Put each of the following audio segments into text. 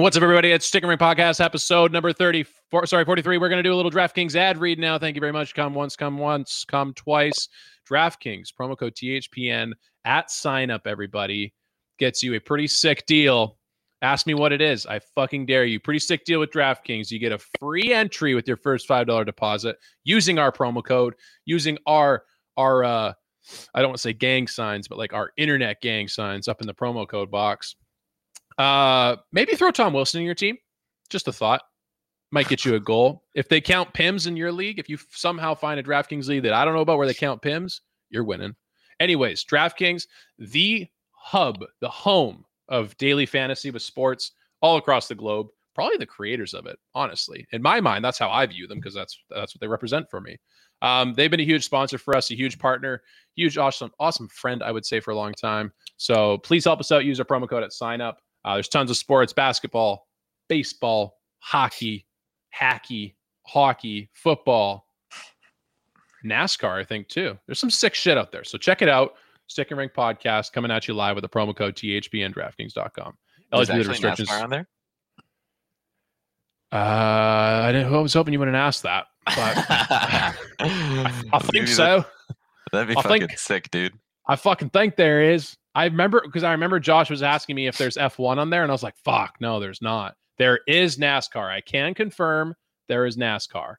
What's up, everybody? It's Stick and Rink Podcast, episode number 34. Sorry, 43. We're going to do a little DraftKings ad read now. Thank you very much. Come once, come once, come twice. DraftKings, promo code THPN at sign up, everybody. Gets you a pretty sick deal. Ask me what it is. I fucking dare you. Pretty sick deal with DraftKings. You get a free entry with your first $5 deposit using our promo code, using our, our, uh, I don't want to say gang signs, but like our internet gang signs up in the promo code box. Uh, maybe throw Tom Wilson in your team. Just a thought. Might get you a goal. If they count Pims in your league, if you somehow find a DraftKings league that I don't know about where they count Pims, you're winning. Anyways, DraftKings, the hub, the home of daily fantasy with sports all across the globe. Probably the creators of it, honestly. In my mind, that's how I view them because that's that's what they represent for me. Um, they've been a huge sponsor for us, a huge partner, huge awesome awesome friend, I would say, for a long time. So please help us out. Use our promo code at sign up. Uh, there's tons of sports: basketball, baseball, hockey, hacky, hockey, football, NASCAR. I think too. There's some sick shit out there. So check it out. Stick and Rink podcast coming at you live with the promo code THB and DraftKings.com. Eligibility restrictions. NASCAR on there? Uh, I, didn't, I was hoping you wouldn't ask that, but I, I think Maybe so. That'd be I fucking think- sick, dude. I fucking think there is. I remember because I remember Josh was asking me if there's F1 on there, and I was like, fuck, no, there's not. There is NASCAR. I can confirm there is NASCAR.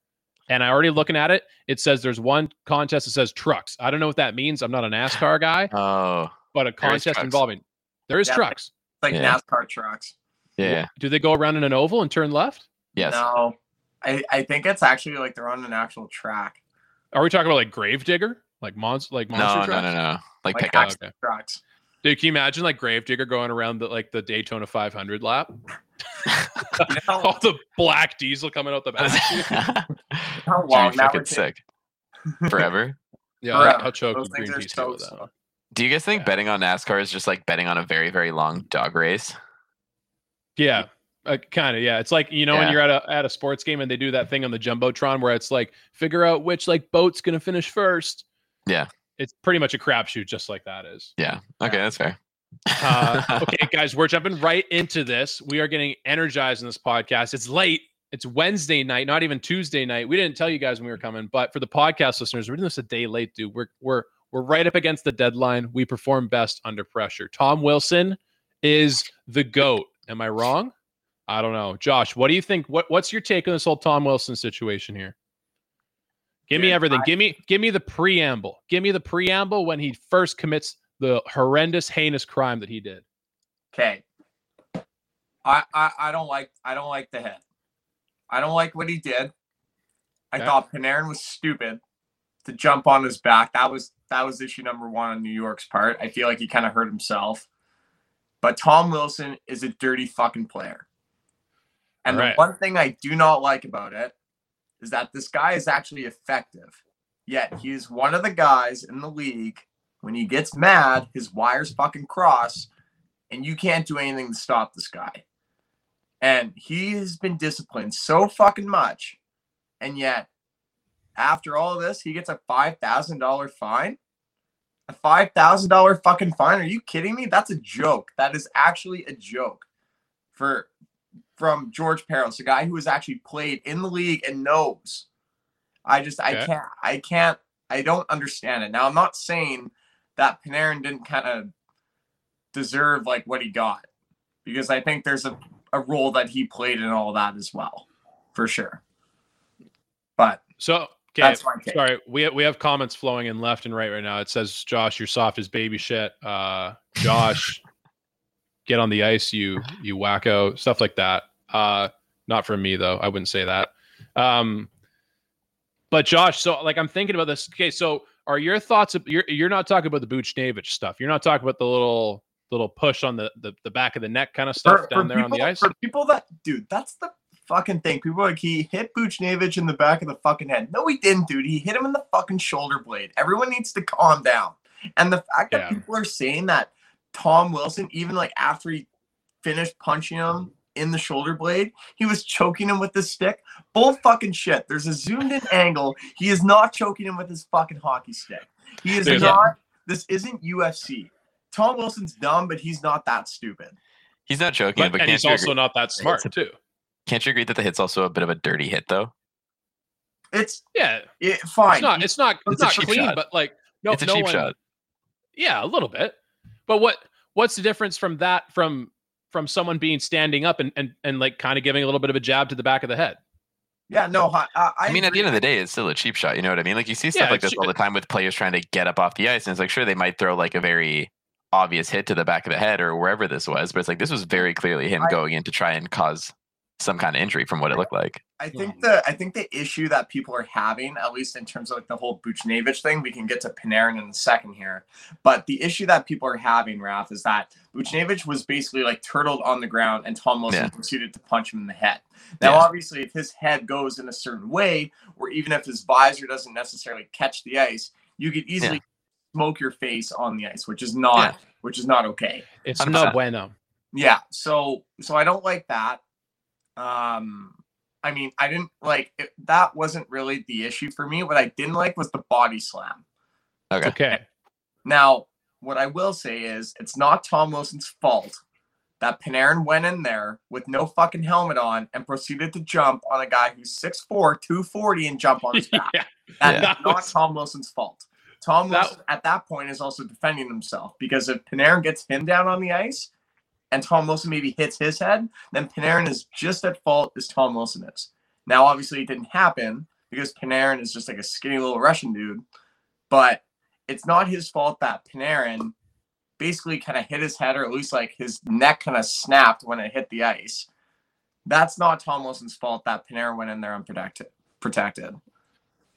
And I already looking at it, it says there's one contest that says trucks. I don't know what that means. I'm not a NASCAR guy, Oh, but a contest trucks. involving there is Yeah. trucks. like Yeah. NASCAR trucks. yeah. Do they go around in an oval and turn left? Yes. No, I, I think it's actually like they're on an actual track, Are we talking about like Gravedigger? Like monster like No, monster no, trucks? no, no. Like like pickup. Oh, okay. trucks. Dude, can you imagine like Gravedigger going around the like the Daytona 500 lap? You All the black diesel coming out the back. how Dude, long that fucking would sick. Forever. Yeah, Forever. I'll, I'll choke Those green are tea with that. Do you guys think Yeah. betting on NASCAR is just like betting on a very, very long dog race? Yeah, uh, kind of. Yeah, it's like you know when you're at a at a sports game and they do that thing on the jumbotron where it's like figure out which like boat's gonna finish first. Yeah. It's pretty much a crapshoot, just like that is. Yeah. Okay, that's fair. Uh, okay, guys, we're jumping right into this. We are getting energized in this podcast. It's late. It's Wednesday night, not even Tuesday night. We didn't tell you guys when we were coming, but for the podcast listeners, we're doing this a day late, dude. We're we're we're right up against the deadline. We perform best under pressure. Tom Wilson is the goat. Am I wrong? I don't know. Josh, what do you think? What what's your take on this whole Tom Wilson situation here? Give me everything. Give me give me the preamble. Give me the preamble when he first commits the horrendous, heinous crime that he did. Okay. I, I I don't like I don't like the head. I don't like what he did. I Okay. thought Panarin was stupid to jump on his back. That was that was issue number one on New York's part. I feel like he kind of hurt himself. But Tom Wilson is a dirty fucking player. And Right. the one thing I do not like about it is that this guy is actually effective. Yet he is one of the guys in the league when he gets mad, his wires fucking cross, and you can't do anything to stop this guy. And he has been disciplined so fucking much, and yet after all this, he gets a five thousand dollar fine. A five thousand dollar fucking fine? Are you kidding me? That's a joke. That is actually a joke for from George Parros, a guy who has actually played in the league and knows. I just I can't I can't I don't understand it. Now I'm not saying that Panarin didn't kind of deserve like what he got because I think there's a, a role that he played in all that as well, for sure. But So okay, that's my take. sorry, we we have comments flowing in left and right right now. It says, "Josh, you're soft as baby shit." Uh, Josh, get on the ice, you you wacko, stuff like that. Uh, not from me though. I wouldn't say that. Um, but Josh, so like I'm thinking about this. Okay, so are your thoughts? You're you're not talking about the Buchnevich stuff. You're not talking about the little little push on the the, the back of the neck kind of stuff down there on the ice. For people that, dude, that's the fucking thing. People are like, he hit Buchnevich in the back of the fucking head. No, he didn't, dude. He hit him in the fucking shoulder blade. Everyone needs to calm down. And the fact that Yeah. people are saying that Tom Wilson, even like after he finished punching him in the shoulder blade, he was choking him with his stick. Bull fucking shit. There's a zoomed in angle. He is not choking him with his fucking hockey stick. He is There's a- not. This isn't UFC. Tom Wilson's dumb, but he's not that stupid. He's not choking, But, but, and can't, he's also agree, not that smart It's too. can't you agree that the hit's also a bit of a dirty hit though? It's Yeah, it, fine. it's not. It's not. It's, It's not clean, shot. but like no, it's a no cheap one, shot. Yeah, a little bit. But what what's the difference from that from from someone being standing up and and, and like kind of giving a little bit of a jab to the back of the head? yeah, no. I, I, I, mean, at the end of the day, it's still a cheap shot. You know what I mean? Like you see stuff Yeah, like this all the time with players trying to get up off the ice, and it's like sure they might throw like a very obvious hit to the back of the head or wherever this was, but it's like this was very clearly him I- going in to try and cause some kind of injury from what it looked like. I think the I think the issue that people are having, at least in terms of like the whole Buchnevich thing, we can get to Panarin in a second here. But the issue that people are having, Raf, is that Buchnevich was basically like turtled on the ground and Tom Wilson Yeah. proceeded to punch him in the head. Now, Yeah. obviously, if his head goes in a certain way, or even if his visor doesn't necessarily catch the ice, you could easily smoke your face on the ice, which is not Yeah. which is not okay. It's 100%. no bueno. Yeah, so so I don't like that. Um I mean, I didn't like it, that wasn't really the issue for me. What I didn't like was the body slam. Okay. Okay. Now, what I will say is it's not Tom Wilson's fault that Panarin went in there with no fucking helmet on and proceeded to jump on a guy who's 6'4, 240 and jump on his back. yeah. That is That not was- Tom Wilson's fault. Tom That- Wilson at that point is also defending himself because if Panarin gets him down on the ice and Tom Wilson maybe hits his head, then Panarin is just at fault as Tom Wilson is. Now, obviously, it didn't happen because Panarin is just like a skinny little Russian dude, but it's not his fault that Panarin basically kind of hit his head or at least like his neck kind of snapped when it hit the ice. That's not Tom Wilson's fault that Panarin went in there unprotected. Protected.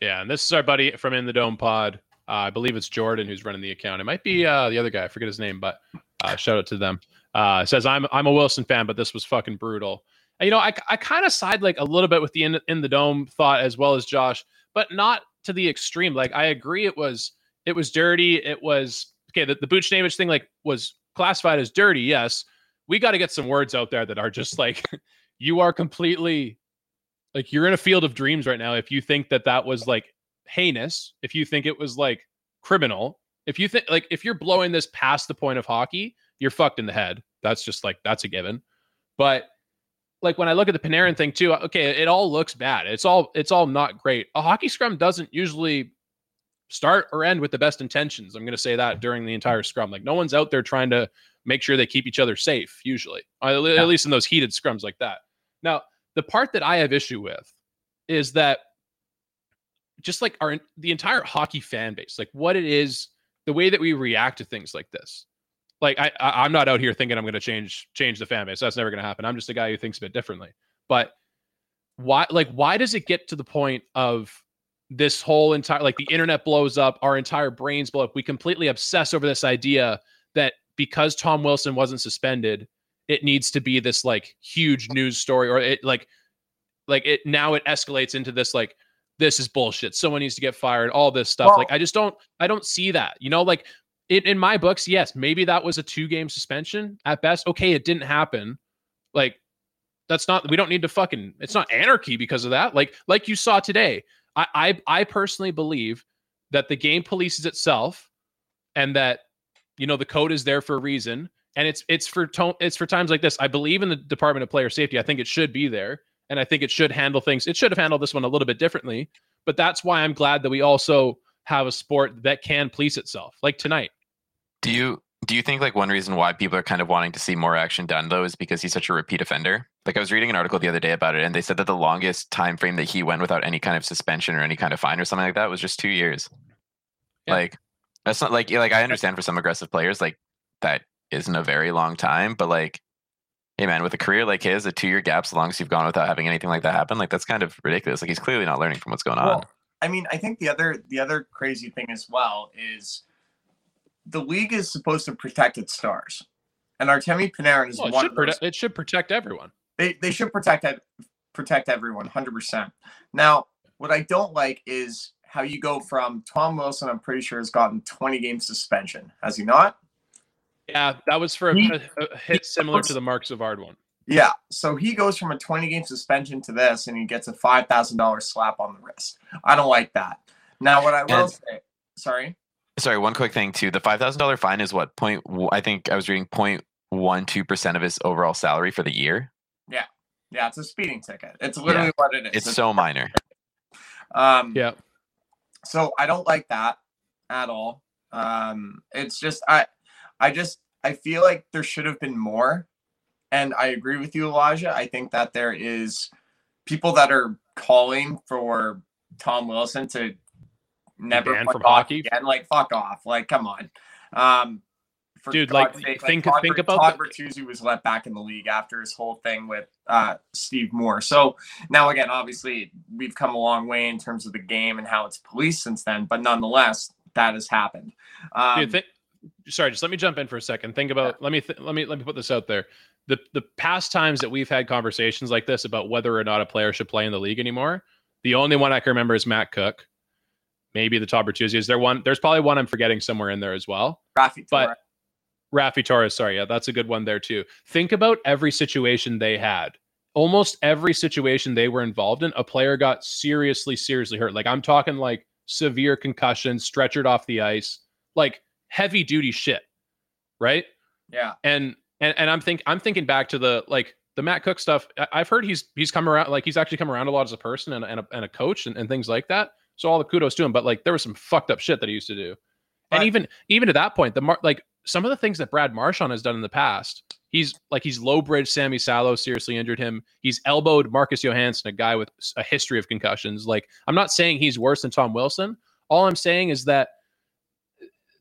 Yeah, and this is our buddy from In the Dome Pod. Uh, I believe it's Jordan who's running the account. It might be uh, the other guy. I forget his name, but uh, shout out to them. Uh, says I'm I'm a Wilson fan, but this was fucking brutal. And, you know, I, I kind of side like a little bit with the in, in the dome thought as well as Josh, but not to the extreme. Like I agree, it was it was dirty. It was okay. The, the Buchnevich thing like was classified as dirty. Yes, we got to get some words out there that are just like you are completely like you're in a field of dreams right now if you think that that was like heinous if you think it was like criminal if you think like if you're blowing this past the point of hockey you're fucked in the head that's just like that's a given but like when i look at the panarin thing too okay it all looks bad it's all it's all not great a hockey scrum doesn't usually start or end with the best intentions i'm going to say that during the entire scrum like no one's out there trying to make sure they keep each other safe usually uh, at le- at least in those heated scrums like that now the part that I have issue with is that just like our the entire hockey fan base, like what it is, the way that we react to things like this. Like I, I I'm not out here thinking I'm going to change change the fan base. That's never going to happen. I'm just a guy who thinks a bit differently. But why like why does it get to the point of this whole entire like the internet blows up, our entire brains blow up. We completely obsess over this idea that because Tom Wilson wasn't suspended, it needs to be this like huge news story or it like like it now it escalates into this like this is bullshit someone needs to get fired all this stuff Well- like i just don't i don't see that you know like in, in my books yes maybe that was a two game suspension at best okay it didn't happen like that's not we don't need to fucking it's not anarchy because of that like like you saw today i i, I personally believe that the game polices itself and that you know the code is there for a reason. And it's it's for to- it's for times like this. I believe in the department of player safety. I think it should be there. And i think it should handle things. It should have handled this one a little bit differently. But that's why i'm glad that we also have a sport that can police itself like tonight. Do you do you think like one reason why people are kind of wanting to see more action done though is because he's such a repeat offender? Like I was reading an article the other day about it, and they said that the longest time frame that he went without any kind of suspension or any kind of fine or something like that was just two years. Yeah. Like that's not like like I understand for some aggressive players like that isn't a very long time, but like hey man, with a career like his, a two year gap, so long as you've gone without having anything like that happen, like that's kind of ridiculous. Like he's clearly not learning from what's going on. I mean, I think the other the other crazy thing as well is the league is supposed to protect its stars, and Artemi Panarin is well, it, one should of those. prote- it should protect everyone They they should protect that protect everyone, hundred percent. Now, what I don't like is how you go from Tom Wilson. I'm pretty sure has gotten 20 game suspension. Has he not? yeah that was for a, He- a- a hit similar to the Marc Savard one Yeah. So he goes from a 20 game suspension to this, and he gets a five thousand dollars slap on the wrist. I don't like that. Now, what I will And- say, sorry. Sorry, one quick thing too. The five thousand dollar fine is what point? I think I was reading point one two percent of his overall salary for the year. Yeah, yeah, it's a speeding ticket. It's literally what it is. It's so minor. um Yeah. so I don't like that at all. Um it's just I I just I feel like there should have been more. And I agree with you, Elijah. I think that there is people that are calling for Tom Wilson to never Banned from hockey again. Like fuck off. Like come on. Um Dude, like, sake, think- Todd, think about Todd the- Bertuzzi was let back in the league after his whole thing with uh, Steve Moore. So now again, obviously we've come a long way in terms of the game and how it's policed since then, but nonetheless, that has happened. Um, Dude, thi- sorry, just let me jump in for a second. Think about let me th- let me let me put this out there. The the past times that we've had conversations like this about whether or not a player should play in the league anymore, the only one I can remember is Matt Cooke. Maybe the Todd Bertuzzi. Is there one? There's probably one I'm forgetting somewhere in there as well. Raffi but- Torres. Raffi Torres, sorry, yeah, that's a good one there too. Think about every situation they had. Almost every situation they were involved in, a player got seriously, seriously hurt. Like I'm talking like severe concussion, stretchered off the ice, like heavy duty shit, right? yeah, And and and I'm think I'm thinking back to the like the Matt Cooke stuff. I- I've heard he's he's come around like he's actually come around a lot as a person and, and, a, and a coach and, and things like that. So all the kudos to him. But like there was some fucked up shit that he used to do. And even even to that point, the mar- like some of the things that Brad Marchand has done in the past, he's like he's low bridge Sami Salo seriously injured him. He's elbowed Marcus Johansson, a guy with a history of concussions. Like I'm not saying he's worse than Tom Wilson. All I'm saying is that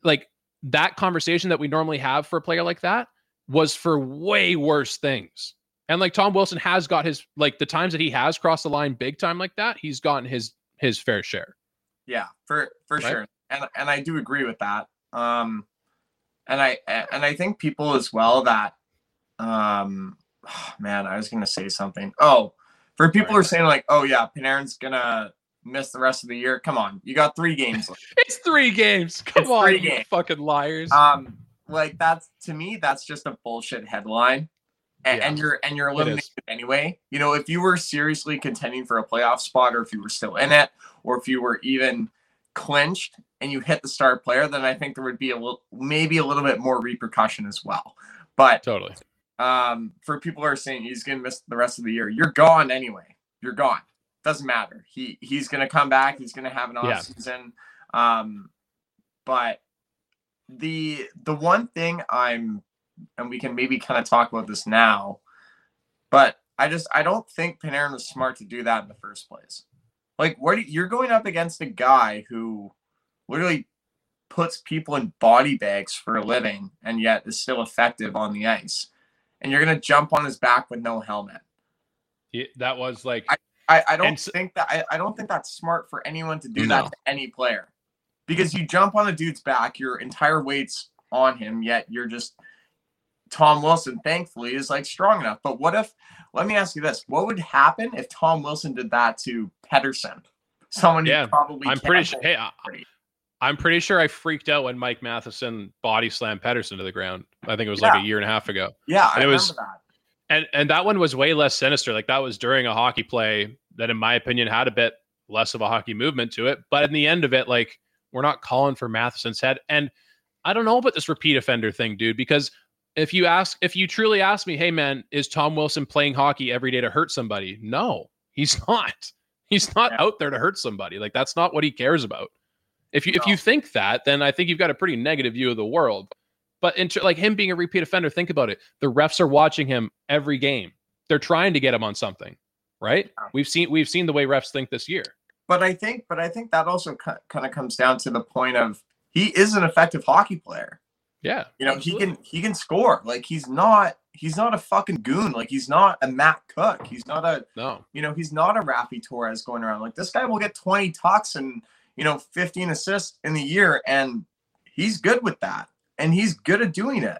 like that conversation that we normally have for a player like that was for way worse things. And like Tom Wilson has got his like the times that he has crossed the line big time like that, he's gotten his his fair share. yeah, for for Right? sure, and and I do agree with that. Um, and I and I think people as well that, um, man, I was gonna say something. Oh, for people who are saying like, oh yeah, Panarin's gonna miss the rest of the year. Come on, you got three games. It's three games. Come It's on, you games. fucking liars. um like that's to me that's just a bullshit headline and, Yeah, and you're and you're eliminated anyway. You know if you were seriously contending for a playoff spot or if you were still in it or if you were even clinched and you hit the star player then i think there would be a little maybe a little bit more repercussion as well. But totally. um for people who are saying he's gonna miss the rest of the year you're gone anyway. You're gone. Doesn't matter. He he's gonna come back. He's gonna have an off Yeah. season um but the the one thing i'm and we can maybe kind of talk about this now but i just i don't think panarin was smart to do that in the first place like what do you- you're going up against a guy who literally puts people in body bags for a living and yet is still effective on the ice and you're gonna jump on his back with no helmet. Yeah, that was like I, I don't And s- think that I, I don't think that's smart for anyone to do No. that to any player. Because you jump on a dude's back, your entire weight's on him, yet you're just Tom Wilson, thankfully, is like strong enough. But what if let me ask you this. What would happen if Tom Wilson did that to Pettersson? Someone Yeah, probably I'm pretty sure. Hey, I, I'm pretty sure I freaked out when Mike Matheson body slammed Pettersson to the ground. I think it was like a year and a half ago. Yeah, I it was- that. and and that one was way less sinister. Like that was during a hockey play that, in my opinion, had a bit less of a hockey movement to it. But in the end of it, like we're not calling for Matheson's head. And I don't know about this repeat offender thing, dude. Because if you ask, if you truly ask me, hey man, is Tom Wilson playing hockey every day to hurt somebody? No, he's not. He's not Yeah. out there to hurt somebody. Like that's not what he cares about. If you if you think that, then I think you've got a pretty negative view of the world. But in like him being a repeat offender, think about it. The refs are watching him every game. They're trying to get him on something, right? Yeah. We've seen we've seen the way refs think this year. But I think, but I think that also kind of comes down to the point of he is an effective hockey player. Yeah, You know, absolutely. he can he can score. Like he's not he's not a fucking goon. Like he's not a Matt Cooke. He's not a No, you know he's not a Raffi Torres going around. Like this guy will get twenty tucks and you know fifteen assists in the year, and he's good with that, and he's good at doing it.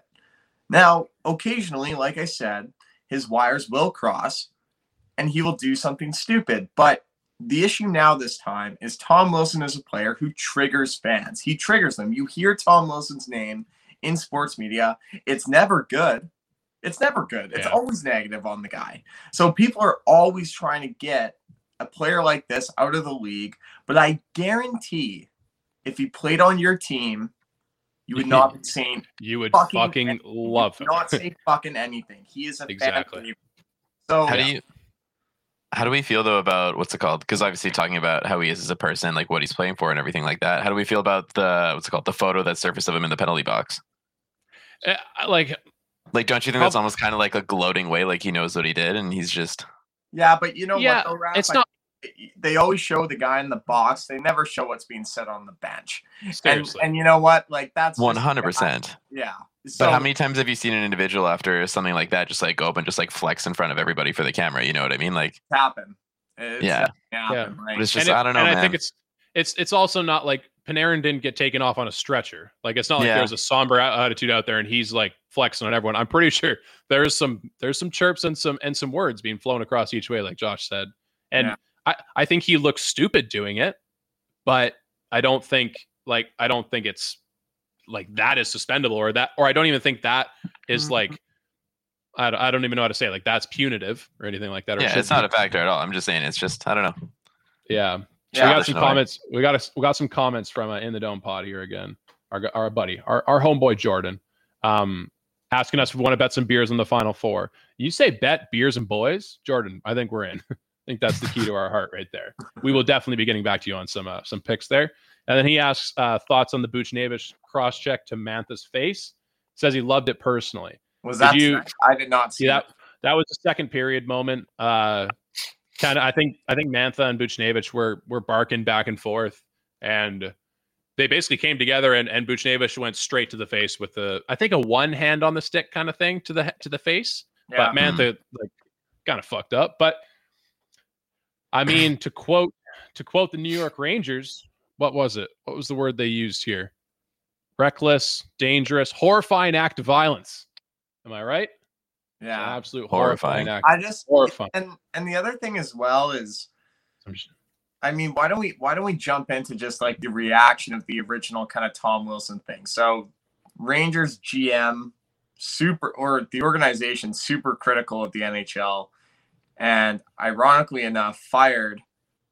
Now, occasionally, like I said, his wires will cross, and he will do something stupid. But the issue now this time is Tom Wilson is a player who triggers fans. He triggers them. You hear Tom Wilson's name in sports media. It's never good. It's never good. It's Yeah. always negative on the guy. So people are always trying to get a player like this out of the league. But I guarantee if he played on your team, you would not be saying You would Fucking- fucking, love him. not say fucking anything. He is a Exactly. fan. So How do you? How do we feel though about what's it called? Because obviously talking about how he is as a person, like what he's playing for and everything like that. How do we feel about the what's it called? The photo that surfaced of him in the penalty box. Eh, like Like, don't you think that's almost kind of like a gloating way? Like he knows what he did, and he's just yeah, but you know Yeah, what? Though, Raph? it's I- not They always show the guy in the box. They never show what's being said on the bench. And, seriously. and you know what? Like that's one hundred percent. Yeah. So But how many times have you seen an individual after something like that just like go up and just like flex in front of everybody for the camera? You know what I mean? Like, happen? It's Yeah. definitely happen, right? but it's just and it- I don't know, and man. I think it's it's it's also not like Panarin didn't get taken off on a stretcher. Like it's not like Yeah. there's a somber attitude out there and he's like flexing on everyone. I'm pretty sure there's some there's some chirps and some and some words being flown across each way, like Josh said. And Yeah. I I think he looks stupid doing it, but I don't think like I don't think it's like that is suspendable or that or I don't even think that is Mhm. like I don't, I don't even know how to say it. like that's punitive or anything like that. Or yeah, it's not be. a factor at all. I'm just saying it's just I don't know. Yeah. Yeah, we got some no way. comments. We got a, we got some comments from uh, in the dome pod here again. Our our buddy, our our homeboy Jordan, um, asking us if we want to bet some beers in the final four. You say bet beers and boys, Jordan. I think we're in. I think that's the key to our heart right there. We will definitely be getting back to you on some uh, some picks there. And then he asks uh, thoughts on the Buchnevich cross check to Mantha's face. Says he loved it personally. was did that? you- I did not see See that that was the second period moment. Uh kind of I think I think Mantha and Buchnevich were were barking back and forth and they basically came together and and Buchnevich went straight to the face with the I think a one hand on the stick kind of thing to the to the face. Yeah. But Mantha mm-hmm. like kind of fucked up. But I mean to quote to quote the New York Rangers, what was it? What was the word they used here? Reckless, dangerous, horrifying act of violence. Am I right? It's an yeah. absolute Horrifying. horrifying. I just Horrifying. and and the other thing as well is I mean, why don't we why don't we jump into just like the reaction of the original kind of Tom Wilson thing? So Rangers GM super or the organization super critical of the NHL and ironically enough fired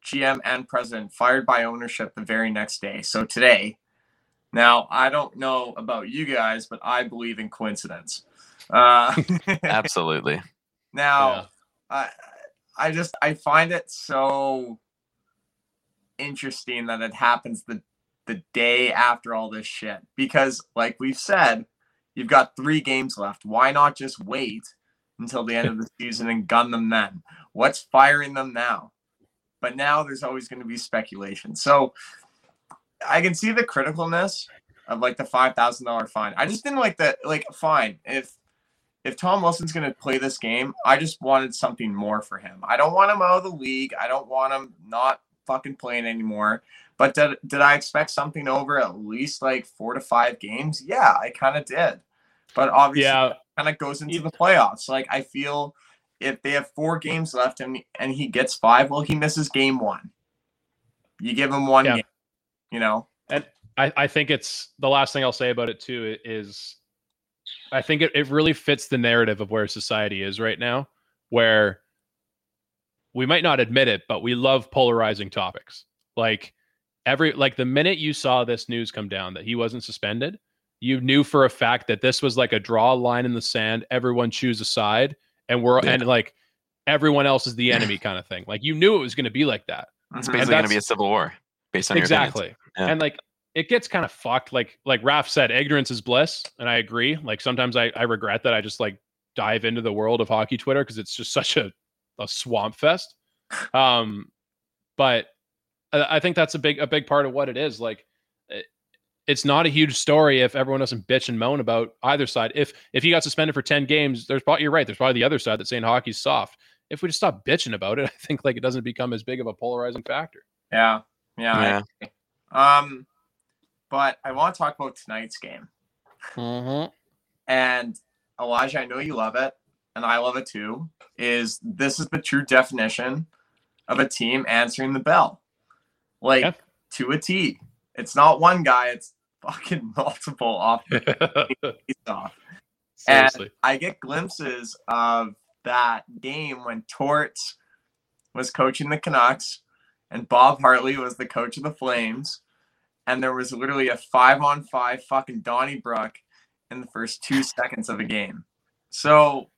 GM and president fired by ownership the very next day. So today now I don't know about you guys, but I believe in coincidence. Uh, Absolutely. now Yeah. I I just I find it so interesting that it happens the the day after all this shit because like we've said you've got 3 games left. Why not just wait until the end of the season and gun them then? What's firing them now? But now there's always going to be speculation. So I can see the criticalness of like the $5,000 fine. I just didn't like that like fine. If if Tom Wilson's going to play this game, I just wanted something more for him. I don't want him out of the league. I don't want him not fucking playing anymore. But did, did I expect something over at least like four to five games? Yeah, I kind of did. But obviously, yeah, kind of goes into the playoffs. Like I feel if they have four games left and and he gets five, well, he misses game one. You give him one Yeah. game, you know. And I, I think it's the last thing I'll say about it too is I think it, it really fits the narrative of where society is right now, where we might not admit it, but we love polarizing topics. Like every like the minute you saw this news come down that he wasn't suspended, you knew for a fact that this was like a draw line in the sand, everyone choose a side, and we're Yeah. and like everyone else is the enemy kind of thing. Like you knew it was gonna be like that. It's basically going to be a civil war based on your exactly Yeah. and like it gets kind of fucked like like Raph said ignorance is bliss and i agree like sometimes i i regret that i just like dive into the world of hockey twitter because it's just such a, a swamp fest um but I, I think that's a big a big part of what it is like it, it's not a huge story if everyone doesn't bitch and moan about either side if if he got suspended for 10 games there's probably you're right there's probably the other side that's saying hockey's soft if we just stop bitching about it i think like it doesn't become as big of a polarizing factor Yeah, yeah. Yeah. agree. Um, but I want to talk about tonight's game. Mm-hmm. And Elijah, I know you love it, and I love it too. Is this is the true definition of a team answering the bell, like Yeah. to a T. It's not one guy; it's fucking multiple off off. Seriously. I get glimpses of that game when Torts was coaching the Canucks and Bob Hartley was the coach of the Flames. And there was literally a five on five fucking Donnybrook in the first two seconds of a game. So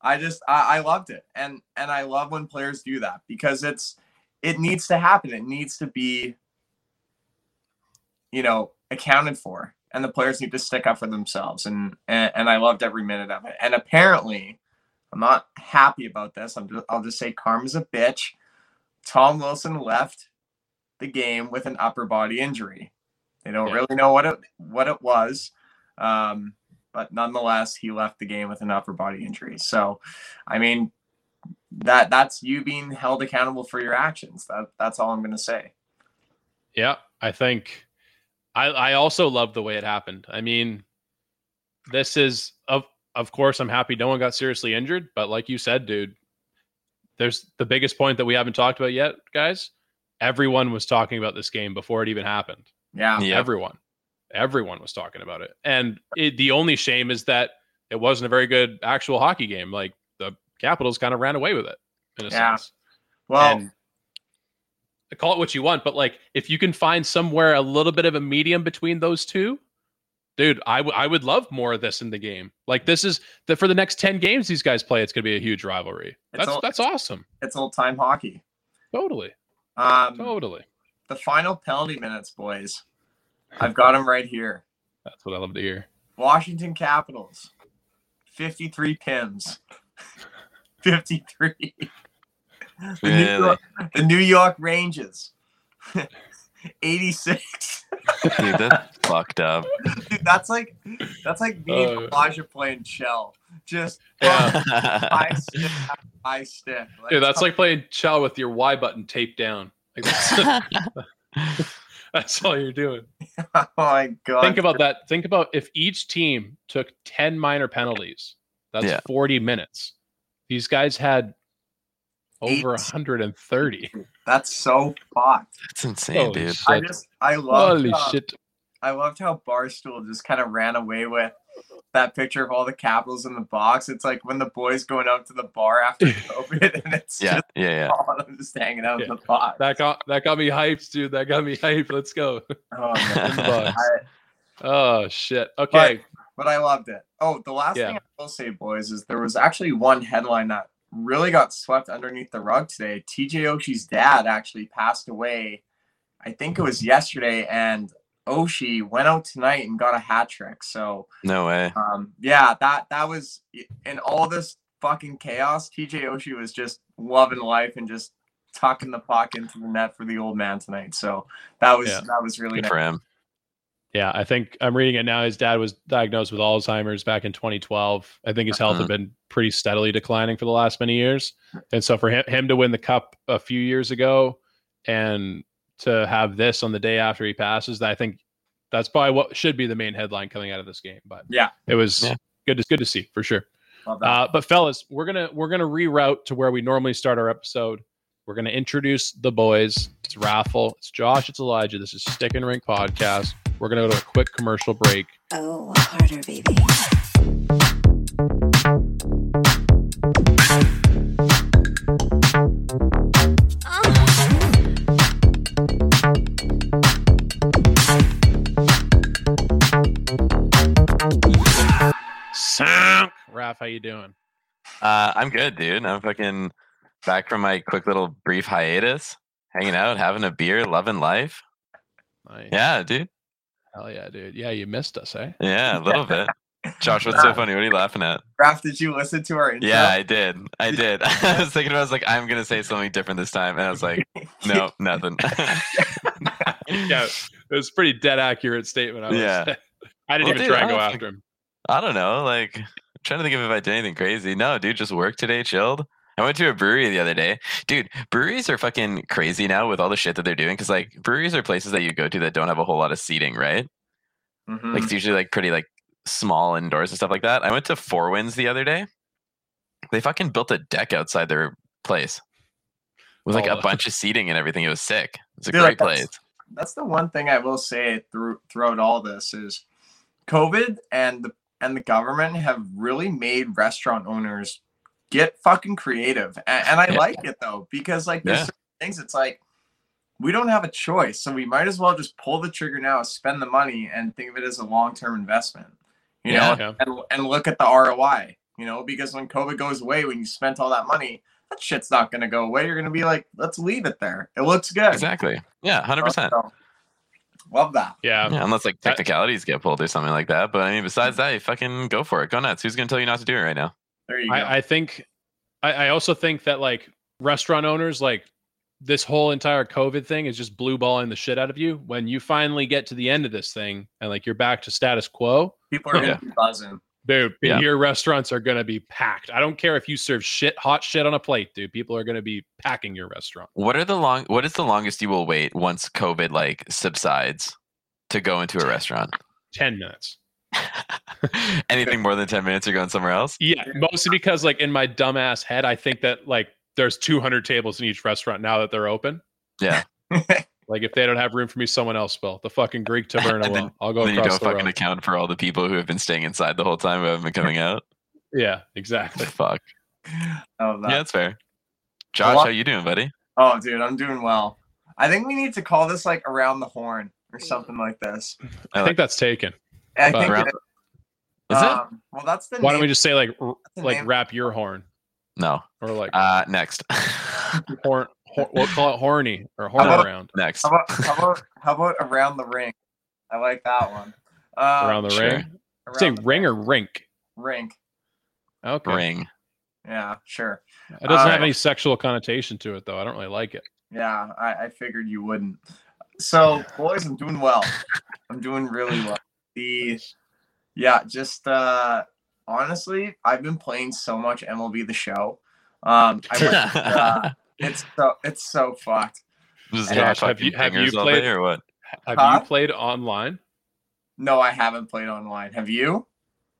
I just I, I loved it, and and I love when players do that because it's it needs to happen. It needs to be, you know, accounted for, and the players need to stick up for themselves. And and, and I loved every minute of it. And apparently, I'm not happy about this. I'm just, I'll just say karma's a bitch. Tom Wilson left the game with an upper body injury. They don't Yeah. really know what it what it was. Um, but nonetheless, he left the game with an upper body injury. So, I mean, that that's you being held accountable for your actions. That that's all I'm going to say. Yeah, I think I I also love the way it happened. I mean, this is of of course I'm happy no one got seriously injured, but like you said, dude, there's the biggest point that we haven't talked about yet, guys. Everyone was talking about this game before it even happened. Yeah, Yeah. Everyone. Everyone was talking about it. And it, the only shame is that it wasn't a very good actual hockey game. Like the Capitals kind of ran away with it in a Yeah. sense. Well, and call it what you want, but like if you can find somewhere a little bit of a medium between those two, dude, I, w- I would love more of this in the game. Like this is the for the next 10 games these guys play, it's gonna be a huge rivalry. It's That's all- that's awesome. it's old time hockey. Totally. Um, Totally. the final penalty minutes, boys. I've got them right here. That's what I love to hear. Washington Capitals, 53 PIMs. 53. The New, York, the New York Rangers, 86. Dude, that's fucked up. Dude, that's like that's like being Oh. Elijah playing shell. Just Yeah. high stick, after high stick. Like, Dude, that's like playing shell with your Y button taped down. Like that's, that's all you're doing. oh my god. Think about that. Think about if each team took 10 minor penalties, that's Yeah. 40 minutes. These guys had over Eight. 130. that's so fucked. That's insane, Holy dude. shit. I just I love Holy uh, shit. I loved how Barstool just kind of ran away with that picture of all the Capitals in the box. It's like when the boys going out to the bar after COVID, and it's Yeah, just yeah, yeah. all of them just hanging out in the box. That got that got me hyped, dude. That got me hyped. Let's go. Oh, man. In the box. I- Oh shit. Okay. but I loved it. Oh, the last Yeah. thing I will say, boys, is there was actually one headline that really got swept underneath the rug today. TJ Oshie's dad actually passed away. I think it was yesterday, and Oshie went out tonight and got a hat trick. So No way. um, yeah, that that was in all this fucking chaos. TJ Oshie was just loving life and just tucking the puck into the net for the old man tonight. So that was Yeah. that was really Good nice. for him. Yeah, I think I'm reading it now. His dad was diagnosed with Alzheimer's back in 2012. I think his health Uh-huh. had been pretty steadily declining for the last many years. And so for him, him to win the cup a few years ago and to have this on the day after he passes, I think that's probably what should be the main headline coming out of this game. But Yeah. it was Yeah. good to good to see for sure. Uh, but fellas, we're gonna we're gonna reroute to where we normally start our episode. We're gonna introduce the boys. It's Raffle, it's Josh, it's Elijah. This is Stick and Rink Podcast. We're gonna go to a quick commercial break. Oh, harder, baby. Raph, how you doing? Uh, I'm good, dude. I'm fucking back from my quick little brief hiatus, hanging out, having a beer, loving life. Nice. Yeah, dude. Hell yeah, dude. Yeah, you missed us, eh? Yeah, a little bit. Josh, what's so funny? What are you laughing at? Raph, did you listen to our intro? Yeah, I did. I did. I was thinking, I was like, I'm gonna say something different this time, and I was like, no, nothing. yeah, it was a pretty dead accurate statement. I, would Yeah. I didn't Well, even dude, try and go after him. I don't know. Like, I'm trying to think if I did anything crazy. No, dude, just work today, chilled. I went to a brewery the other day. Dude, breweries are fucking crazy now with all the shit that they're doing. Cause like breweries are places that you go to that don't have a whole lot of seating, right? Mhm. Like it's usually like pretty like small indoors and stuff like that. I went to Four Winds the other day. They fucking built a deck outside their place with like Oh. a bunch of seating and everything. It was sick. It's a Dude, great like, that's- place. that's the one thing I will say through throughout all this is COVID and the and the government have really made restaurant owners get fucking creative. And, and I Yeah. like it though, because like there's Yeah. certain things it's like we don't have a choice. So we might as well just pull the trigger now, spend the money, and think of it as a long term investment. You Yeah. know, and, and look at the ROI. You know, because when COVID goes away, when you spent all that money, that shit's not going to go away. You're going to be like, let's leave it there. It looks good. Exactly. Yeah, hundred percent. So, love that. Yeah. Yeah, unless like That- technicalities get pulled or something like that. But I mean, besides that, you fucking go for it. Go nuts. Who's gonna tell you not to do it right now? There you go. I, I think I, I also think that like restaurant owners like this whole entire COVID thing is just blue balling the shit out of you. When you finally get to the end of this thing and like you're back to status quo, People are going Yeah. be buzzing. Dude, Yeah. your restaurants are gonna be packed. I don't care if you serve shit, hot shit on a plate, dude. People are gonna be packing your restaurant. What are the long? What is the longest you will wait once COVID like subsides to go into a restaurant? Ten minutes. Anything more than ten minutes, you're going somewhere else. Yeah, mostly because like in my dumbass head, I think that like there's 200 tables in each restaurant now that they're open. Yeah. Like if they don't have room for me, someone else will. The fucking Greek taverna then- will. I'll go then you across don't the fucking road. account for all the people who have been staying inside the whole time who haven't been coming out. Yeah, exactly. Fuck. Oh, that. Yeah, that's fair. Josh, lot- how you doing, buddy? Oh, dude, I'm doing well. I think we need to call this like around the horn or something like this. I think that's taken. I think Around- it, Is it? um, Well, that's the. Why don't we just say like r- like name. wrap your horn No. or like Uh, next. horn, horn we'll call it horny or horn about- around next. How about how about how about around the ring? I like that one. Uh, around the sure. ring. around Say the ring or rink. rink. Okay. Ring. Yeah, sure. It doesn't have Uh, any sexual connotation to it though. I don't really like it. Yeah, I, I figured you wouldn't. So, boys, I'm doing well. I'm doing really well. The yeah, just uh honestly, I've been playing so much MLB the show. Um I went, uh, it's so it's so fucked. Just Josh, have you- have you played- day or what? Have Huh? you played online? No, I haven't played online. Have you?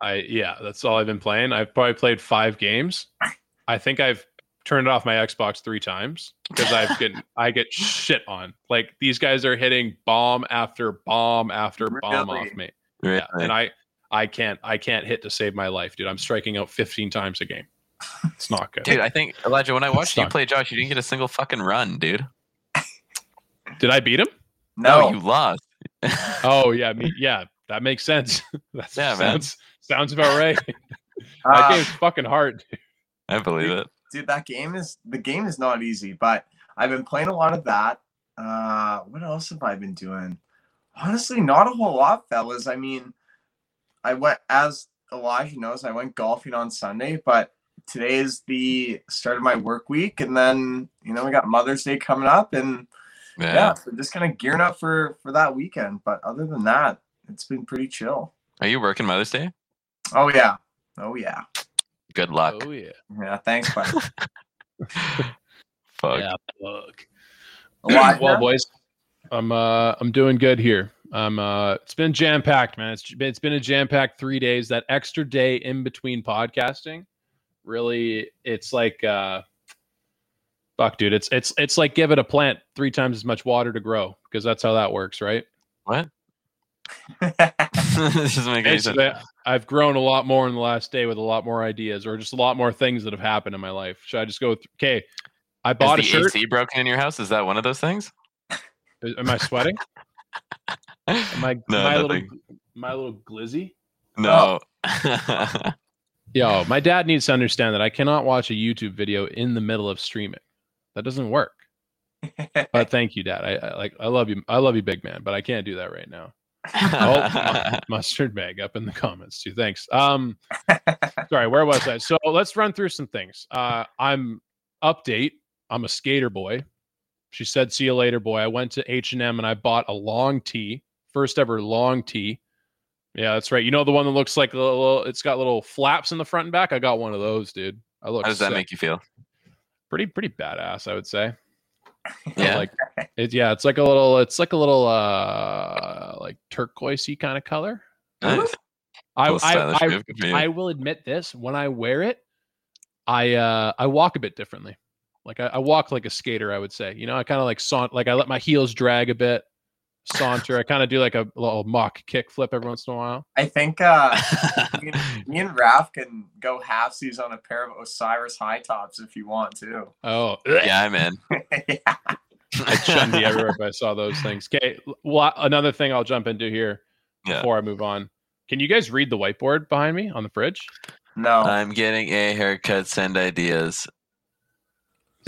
I yeah, that's all I've been playing. I've probably played five games. I think I've turned off my Xbox three times because I've get I get shit on. Like these guys are hitting bomb after bomb after bomb Really? off me. Really? Yeah, and I I can't I can't hit to save my life, dude. I'm striking out 15 times a game. It's not good. Dude, I think Elijah, when I watched you play Josh, you didn't get a single fucking run, dude. Did I beat him? No. you lost. Oh yeah, me, yeah, that makes sense. that Yeah, man. sounds sounds about right. Uh, that game's fucking hard. dude. I believe it. dude, that game is the game is not easy, but I've been playing a lot of that. Uh what else have I been doing? Honestly, not a whole lot, fellas. I mean, I went as Elijah knows, I went golfing on Sunday, but today is the start of my work week, and then you know we got Mother's Day coming up, and Yeah. yeah, so just kind of gearing up for for that weekend. But other than that, it's been pretty chill. Are you working Mother's Day? Oh yeah, oh yeah, Good luck. Oh yeah. yeah. Thanks, buddy. Fuck. Yeah, fuck. Elijah? well, boys, I'm uh I'm doing good here. I'm uh it's been jam packed, man. It's been, it's been a jam packed three days. That extra day in between podcasting, really, it's like uh, fuck, dude. It's it's it's like giving a plant three times as much water to grow because that's how that works, right? What? this doesn't make any sense. I've grown a lot more in the last day with a lot more ideas or just a lot more things that have happened in my life. Should I just go? Th- okay, I bought a Is the shirt. AC broken in your house? Is that one of those things? Am I sweating? Am I No, my little my little glizzy? No. Yo, my dad needs to understand that I cannot watch a YouTube video in the middle of streaming. That doesn't work. But thank you, Dad. I, I like I love you. I love you, big man. But I can't do that right now. Oh, Mustard bag up in the comments too. Thanks. Um, sorry, where was I? So let's run through some things. Uh, I'm update. I'm a skater boy. She said, "See you later, boy." I went to H and M and I bought a long tee, first ever long tee. Yeah, that's right. You know the one that looks like a little. It's got little flaps in the front and back. I got one of those, dude. I look. How does that make you feel? pretty pretty badass? I would say. Yeah. Like it, yeah, it's like a little. It's like a little uh like turquoisey kind of color. Nice. I I, I move. Good for you. I will admit this: when I wear it, I uh I walk a bit differently. Like I, I walk like a skater, I would say. You know, I kind of like saunt, like I let my heels drag a bit, saunter. I kind of do like a little mock kick flip every once in a while. I think uh, me, and, me and Raph can go halfsies on a pair of Osiris high tops if you want to. Oh, yeah, man. yeah. I'd shun everywhere if I saw those things. Okay, well, another thing I'll jump into here Yeah. before I move on. Can you guys read the whiteboard behind me on the fridge? No. I'm getting a haircut. Send ideas.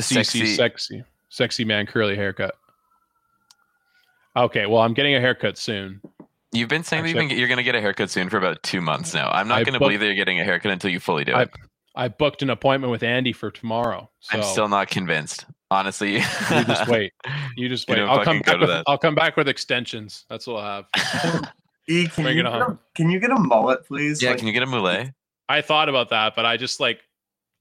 CC Sexy. sexy sexy man curly haircut. Okay, well, I'm getting a haircut soon. You've been saying that you've Actually- been, you're going to get a haircut soon for about two months now. I'm not going to believe that you're getting a haircut until you fully do I- it. I booked an appointment with Andy for tomorrow. So I'm still not convinced. Honestly, you just wait. You just wait. don't I'll come back with, that. I'll come back with extensions. That's what I'll have. E, can, Bring you it get a, on. can you get a mullet, please? yeah. Like, Can you get a moulet? I thought about that, but I just like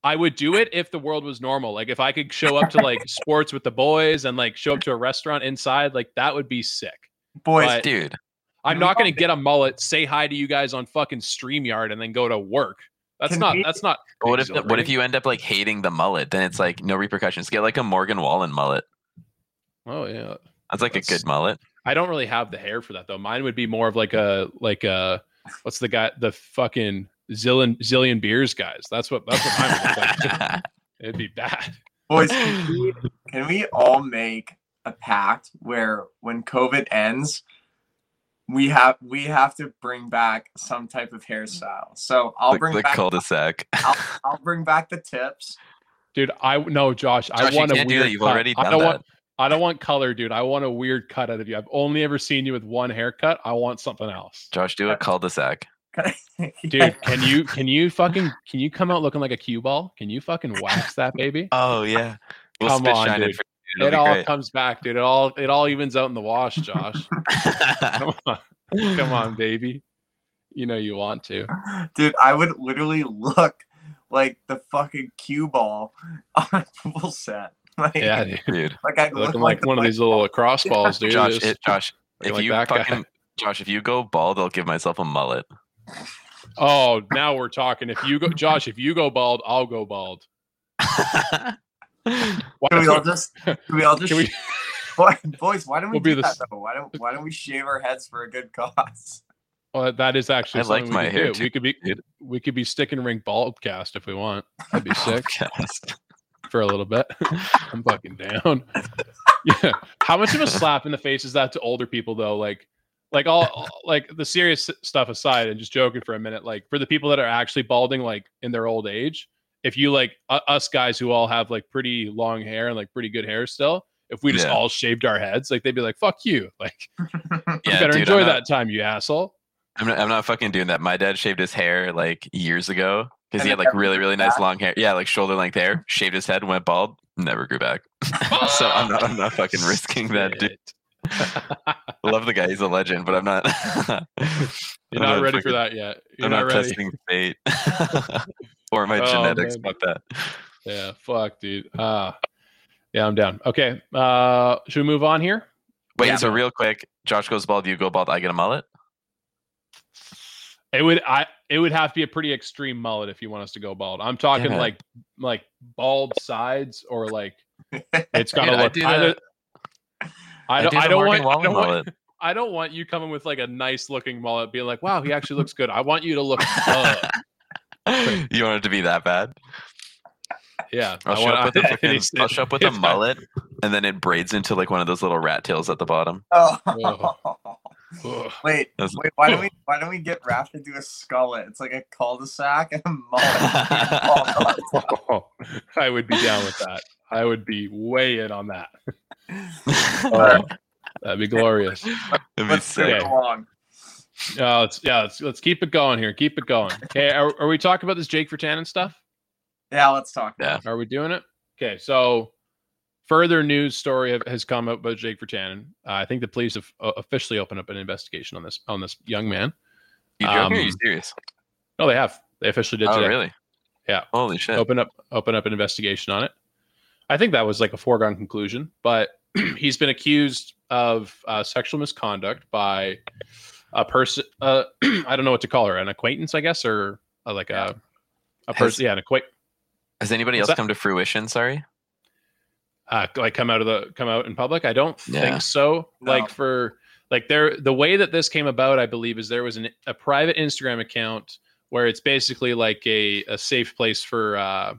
I would do it if the world was normal. Like if I could show up to like sports with the boys and like show up to a restaurant inside, like that would be sick. boys, but- Dude, I'm not going to get a mullet, say hi to you guys on fucking StreamYard, and then go to work. That's Can not. we- That's not. what if what if you end up like hating the mullet? Then it's like no repercussions. Get like a Morgan Wallen mullet. Oh yeah. That's like That's- a good mullet. I don't really have the hair for that though. Mine would be more of like a like a what's the guy the fucking zillion zillion beers guys. That's what that's what mine would look like. It'd be bad. boys, can we, can we all make a pact where when COVID ends, we have we have to bring back some type of hairstyle. So I'll the, bring the back cul-de-sac. I'll bring back the tips. Dude, I no Josh, I Josh, you want a can't do weird that. You've cut. already I done don't that. want I don't want color, dude. I want a weird cut out of you. I've only ever seen you with one haircut. I want something else. Josh, do a cul-de-sac. Dude, can you can you fucking can you come out looking like a cue ball? Can you fucking wax that baby? Oh yeah. We'll Come on, shine it dude. for. It It'll all be comes back, dude. It all it all evens out in the wash, Josh. Come on. Come on, baby. You know you want to. Dude, I would literally look like the fucking cue ball on a pool set. Like, Yeah, dude. Dude. like I look Looking like like one of these little lacrosse balls, dude. Josh, it, Josh, if like you that guy. fucking Josh, if you go bald, I'll give myself a mullet. Oh, now we're talking. If you go Josh, if you go bald, I'll go bald. Why Can we all just can we all just Can we- Boy- boys, why don't we We'll be do the that s- though? Why don't why don't we shave our heads for a good cause? Well, that is actually I something liked we my could hair too, we could be dude. we could be Stick and Rink baldcast if we want. That'd be sick Podcast. for a little bit. I'm fucking down. Yeah. How much of a slap in the face is that to older people though? Like like all all- like the serious stuff aside and just joking for a minute, like for the people that are actually balding like in their old age, if you like u- us guys who all have like pretty long hair and like pretty good hair still, if we just Yeah. all shaved our heads, like they'd be like, "Fuck you!" Like you Yeah, better dude, enjoy not- that time, you asshole. I'm not, I'm not fucking doing that. My dad shaved his hair like years ago because he had like really, really nice back? long hair. Yeah, like shoulder length hair. Shaved his head, went bald, never grew back. so I'm not, I'm not fucking risking that. Dude. Shit. I love the guy. He's a legend, but I'm not. You're I'm not ready for that yet. You're I'm not, not ready. testing fate or my Oh, genetics. man. Fuck that. Yeah, fuck, dude. Ah, yeah, I'm down. Okay, uh, should we move on here? Wait, Yeah. so real quick, Josh goes bald, you go bald, I get a mullet. It would I it would have to be a pretty extreme mullet if you want us to go bald. I'm talking Yeah. like like bald sides or like it's gotta Dude, I look do either. The- I don't. do I don't Morgan want. I don't Wallen want. I don't want you coming with like a nice looking mullet, being like, "Wow, he actually looks good." I want you to look. Uh, you want it to be that bad? yeah, I'll I show want- up with a I- fucking, I'll show up with a mullet, and then it braids into like one of those little rat tails at the bottom. oh. Wait, That's- wait, why don't we why don't we get Raph to do a skullet? It's like a cul-de-sac and a mullet. Oh, I would be down with that. I would be way in on that. Alright. That'd be glorious. It'd be Let's move sick. Okay. along. Uh, let's yeah, let's let's keep it going here. Keep it going. Okay, are, are we talking about this Jake Virtanen stuff? Yeah, let's talk. Yeah. Are we doing it? Okay, so further news story have, has come out about Jake Virtanen. Uh, I think the police have uh, officially opened up an investigation on this on this young man. You joking? or are you Um, serious? No, they have. They officially did Oh, today. really? Yeah. Holy shit. Open up open up an investigation on it. I think that was like a foregone conclusion, but he's been accused of uh, sexual misconduct by a person. Uh, I don't know what to call her, an acquaintance, I guess, or uh, like a a person. Yeah, an acquaintance. Has anybody What's else that? come to fruition? Sorry. uh, like come out of the come out in public? I don't Yeah. think so. No. Like for like there, the way that this came about, I believe, is there was an, a private Instagram account where it's basically like a, a safe place for uh,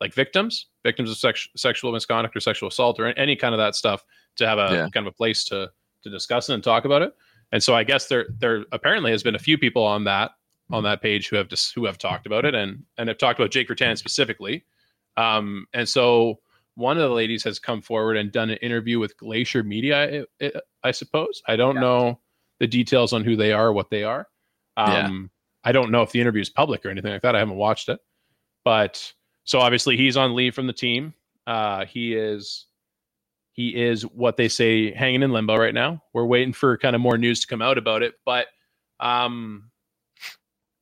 like victims, victims of sex, sexual misconduct or sexual assault or any kind of that stuff to have a Yeah. kind of a place to to discuss it and talk about it. And so I guess there there apparently has been a few people on that on that page who have just who have talked about it and and have talked about Jake Vertan specifically. Um, and so one of the ladies has come forward and done an interview with Glacier Media. I, I, suppose I don't Yeah. know the details on who they are, what they are. Yeah. Um, I don't know if the interview is public or anything like that. I haven't watched it, but so obviously he's on leave from the team. Uh, he is he is what they say hanging in limbo right now. We're waiting for kind of more news to come out about it, but um,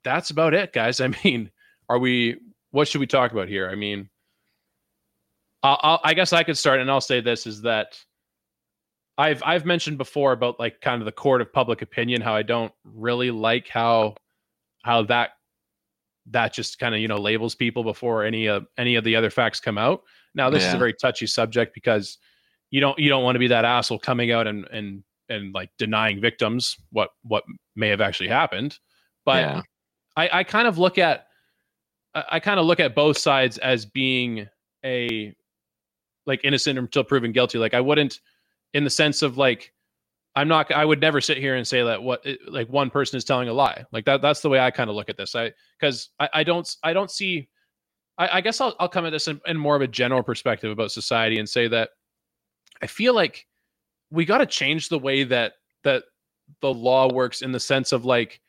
that's about it, guys. I mean, are we? What should we talk about here? I mean, I'll, I guess I could start, and I'll say this: is that I've I've mentioned before about like kind of the court of public opinion, how I don't really like how how that that just kind of you know labels people before any of any of the other facts come out. Now, this is a very touchy subject because you don't you don't want to be that asshole coming out and and and like denying victims what what may have actually happened. But Yeah. I, I kind of look at I, I kind of look at both sides as being a like innocent until proven guilty. Like I wouldn't in the sense of like I'm not I would never sit here and say that what like one person is telling a lie. Like that that's the way I kind of look at this. I because I, I don't I don't see I, I guess I'll I'll come at this in, in more of a general perspective about society and say that I feel like we got to change the way that that the law works in the sense of like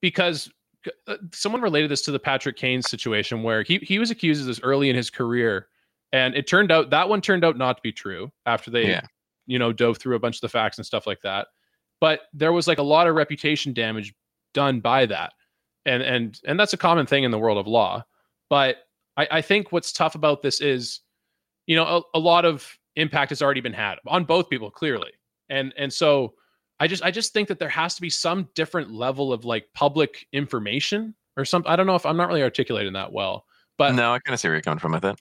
because uh, someone related this to the Patrick Kane situation where he he was accused of this early in his career and it turned out that one turned out not to be true after they Yeah. You know dove through a bunch of the facts and stuff like that. But there was like a lot of reputation damage done by that. And and and that's a common thing in the world of law. But i i think what's tough about this is you know a, a lot of impact has already been had on both people clearly. And and so i just i just think that there has to be some different level of like public information or something i don't know if i'm not really articulating that well but no, I kind of see where you're coming from with it.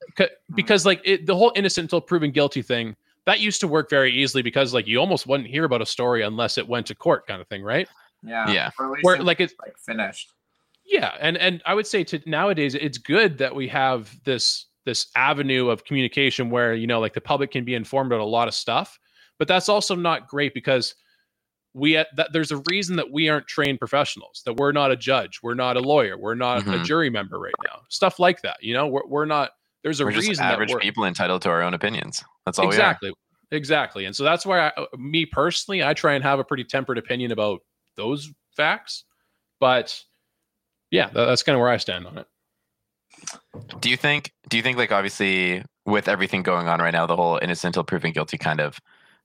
Because like it, the whole innocent until proven guilty thing that used to work very easily because like you almost wouldn't hear about a story unless it went to court kind of thing right Yeah. Yeah. Or at least where it's, like it's like finished. yeah and and i would say to nowadays it's good that we have this this avenue of communication where you know like the public can be informed about a lot of stuff but that's also not great because we uh, that there's a reason that we aren't trained professionals that we're not a judge we're not a lawyer we're not a Mhm. jury member right now stuff like that you know we're, we're not there's a We're just reason that average people entitled to our own opinions. That's all exactly exactly and so that's why I, me personally i try and have a pretty tempered opinion about those facts but yeah tha- that's kind of where i stand on it. Do you think? Do you think like obviously with everything going on right now, the whole innocent until proven guilty kind of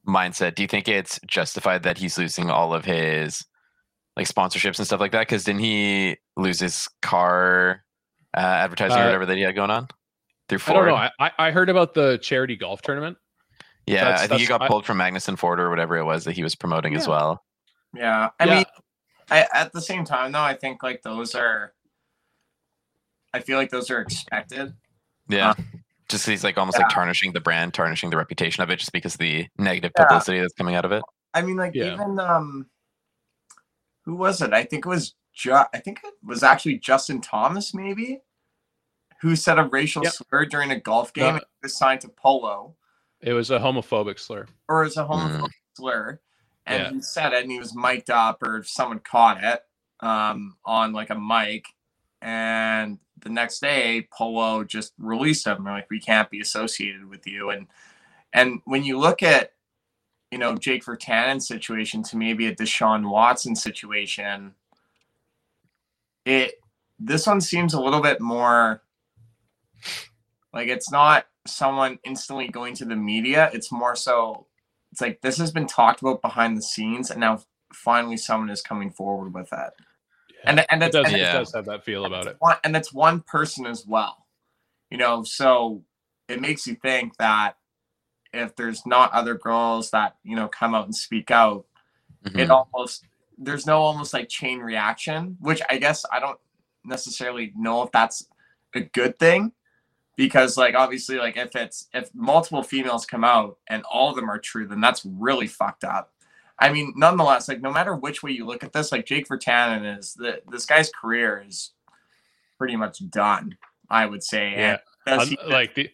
mindset? Do you think it's justified that he's losing all of his like sponsorships and stuff like that? Because didn't he lose his car uh, advertising or Uh, whatever that he had going on through i don't know I, I I heard about the charity golf tournament yeah, That's- I think he that's- got I- pulled from Magnuson Ford or whatever it was that he was promoting as well. Yeah. I Yeah. mean, I, at the same time, though, I think like those are. I feel like those are expected. Yeah. just he's like almost like tarnishing the brand, tarnishing the reputation of it, just because of the negative Yeah. publicity that's coming out of it. I mean, like Yeah. even um, who was it? I think it was. Ju- I think it was actually Justin Thomas, maybe, who said a racial Yep. slur during a golf game. No. and was signed to Polo, it was a homophobic slur or as a homophobic slur, and he said it, and he was mic'd up, or someone caught it um, on like a mic, and the next day Polo just released him. They're like, we can't be associated with you, and and when you look at you know Jake Virtanen's situation to maybe a Deshaun Watson situation, it this one seems a little bit more like it's not someone instantly going to the media. It's more so it's like this has been talked about behind the scenes, and now finally someone is coming forward with it. And and it does, and it does have that feel about it one, and it's one person as well. You know, so it makes you think that if there's not other girls that you know come out and speak out, Mhm. it almost there's no almost like chain reaction, which I guess I don't necessarily know if that's a good thing because like obviously like if it's if multiple females come out and all of them are true, then that's really fucked up. I mean, nonetheless, like no matter which way you look at this, like Jake Virtanen is the this guy's career is pretty much done. I would say. Yeah. And Un- he like the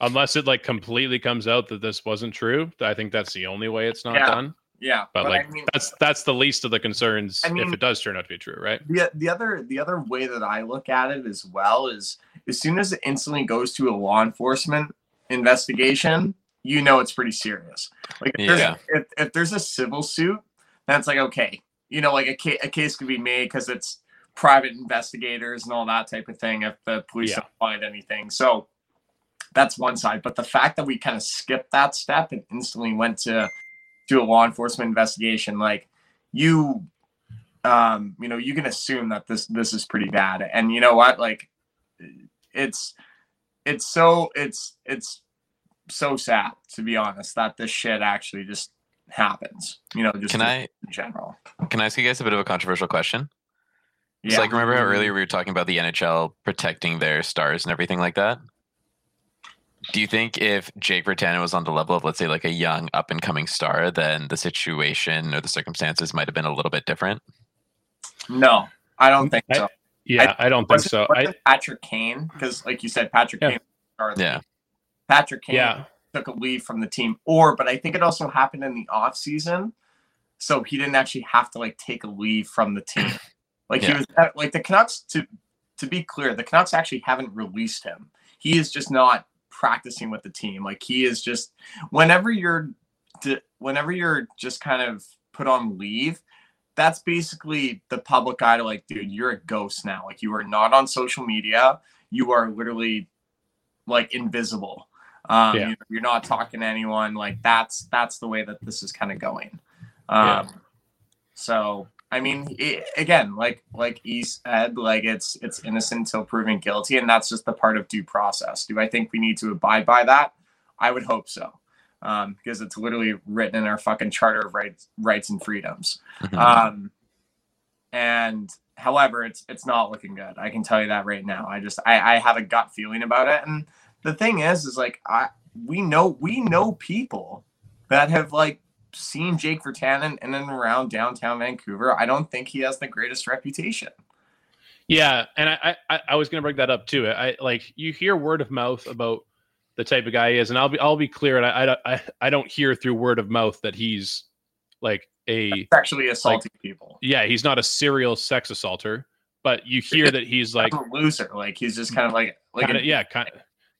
unless it like completely comes out that this wasn't true. I think that's the only way it's not Yeah. done. Yeah, But, like I mean, that's that's the least of the concerns I mean- if it does turn out to be true, right? the the other the other way that I look at it as well is as soon as it instantly goes to a law enforcement investigation, you know it's pretty serious. Like if, Yeah. there's, if, if there's a civil suit, that's like okay, you know, like a, ca- a case could be made because it's private investigators and all that type of thing. If the police Yeah. don't find anything, so that's one side. But the fact that we kind of skipped that step and instantly went to to a law enforcement investigation, like you um you know you can assume that this this is pretty bad and you know what like it's it's so it's it's so sad to be honest that this shit actually just happens you know just Can in I in general can I ask you guys a bit of a controversial question? yeah So like remember how earlier we were talking about the NHL protecting their stars and everything like that? Do you think if Jake Virtanen was on the level of let's say like a young up and coming star, then the situation or the circumstances might have been a little bit different? no i don't think so Yeah, I, don't think so. I patrick kane? Because like you said patrick Yeah. kane was Yeah. patrick kane yeah, took a leave from the team or but i think it also happened in the off season so he didn't actually have to like take a leave from the team. Like he was uh, like the canucks to to be clear the canucks actually haven't released him. He is just not practicing with the team. Like he is just whenever you're whenever you're just kind of put on leave that's basically the public eye to like dude you're a ghost now. Like you are not on social media. You are literally like invisible. Um Yeah. you- you're not talking to anyone. Like that's that's the way that this is kind of going. Um Yeah. so i mean i again like like e said like it's it's innocent until proven guilty and that's just the part of due process. Do i think we need to abide by that? I would hope so um because it's literally written in our fucking charter of rights rights and freedoms Mhm. um, and however, it's it's not looking good. I can tell you that right now. I just I, I have a gut feeling about it. And the thing is, is like I we know we know people that have like seen Jake Virtanen in and around downtown Vancouver. I don't think he has the greatest reputation. yeah, and I, I I was gonna bring that up too. I like you hear word of mouth about the type of guy he is, and I'll be I'll be clear, and I I I, I don't hear through word of mouth that he's like a Sexually assaulting people. yeah he's not a serial sex assaulter, but you hear that he's like Like a loser. Like he's just kind of like like kinda, a, yeah kind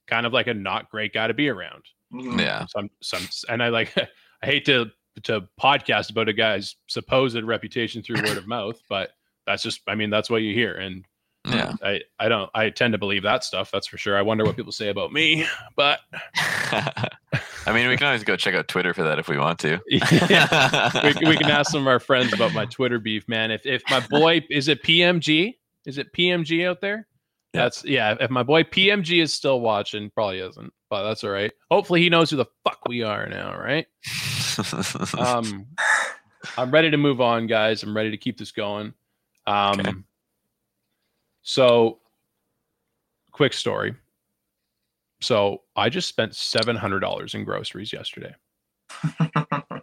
kind of like a not great guy to be around. Mhm. Yeah. some some and I like I hate to to podcast about a guy's supposed reputation through word of mouth, but that's just I mean that's what you hear and Yeah. I I don't I tend to believe that stuff that's for sure. I wonder what people say about me, but I mean, we can always go check out Twitter for that if we want to. yeah, we, we can ask some of our friends about my Twitter beef, man. If if my boy is it PMG? Is it PMG out there? Yeah. That's yeah. If my boy PMG is still watching, probably isn't, but that's all right. Hopefully he knows who the fuck we are now, right? um i'm ready to move on guys i'm ready to keep this going um Okay. So quick story. So i just spent $700 in groceries yesterday.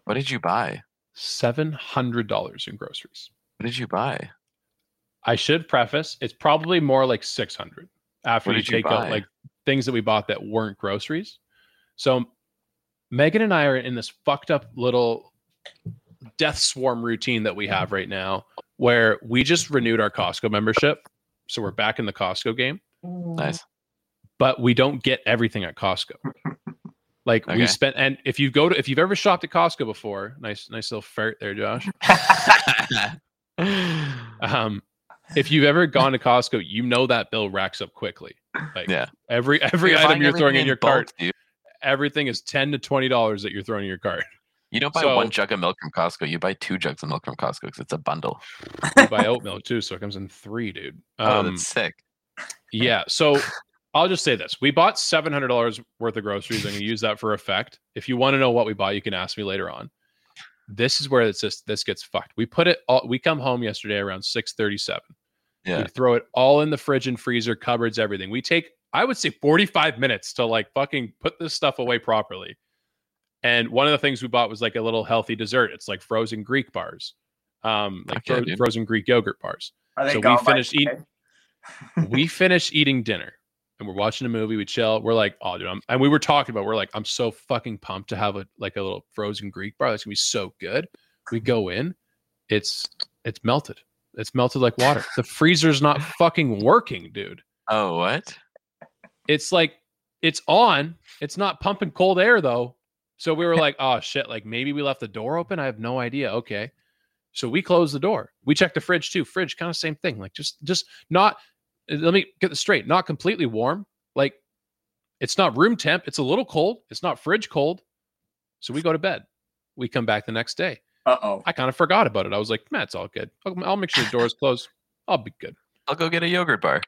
What did you buy? $700 in groceries. What did you buy? i should preface it's probably more like 600 after you did you take out like things that we bought that weren't groceries. So megan and i are in this fucked up little death swarm routine that we have right now where we just renewed our costco membership so we're back in the costco game Nice. but we don't get everything at costco like we spent and if you go to if you've ever shopped at costco before nice nice little fart there josh um if you've ever gone to costco you know that bill racks up quickly like Yeah. every every You're item you're throwing in your bulk, cart dude. everything is 10 to 20 dollars that you're throwing in your cart You don't buy So- one jug of milk from Costco. You buy two jugs of milk from Costco because it's a bundle. you buy oat milk too so it comes in three dude Oh, um that's sick. yeah so i'll just say this we bought $700 worth of groceries i'm going to use that for effect if you want to know what we bought you can ask me later on this is where it's just this gets fucked we put it all we come home yesterday around 637 Yeah. We throw it all in the fridge and freezer, cupboards, everything. We take, I would say, 45 minutes to like fucking put this stuff away properly. And one of the things we bought was like a little healthy dessert. It's like frozen Greek bars, um, like Okay, fro- frozen Greek yogurt bars. Are So we finished eating. we finished eating dinner. and we're watching a movie. We chill. We're like, oh, dude, I'm, and we were talking about. We're like, I'm so fucking pumped to have a like a little frozen Greek bar. That's gonna be so good. We go in, it's it's melted. It's melted like water. The freezer's not fucking working, dude. oh, what? It's like it's on. It's not pumping cold air though. So we were like, oh shit, like maybe we left the door open. I have no idea. Okay. So we closed the door. We checked the fridge too. Fridge, kind of same thing. Like just just not uh, let me get this straight. Not completely warm. Like it's not room temp. It's a little cold. It's not fridge cold. So we go to bed. We come back the next day. Uh oh. I kind of forgot about it. I was like, man, it's all good. I'll, I'll make sure the door is closed. I'll be good. I'll go get a yogurt bar.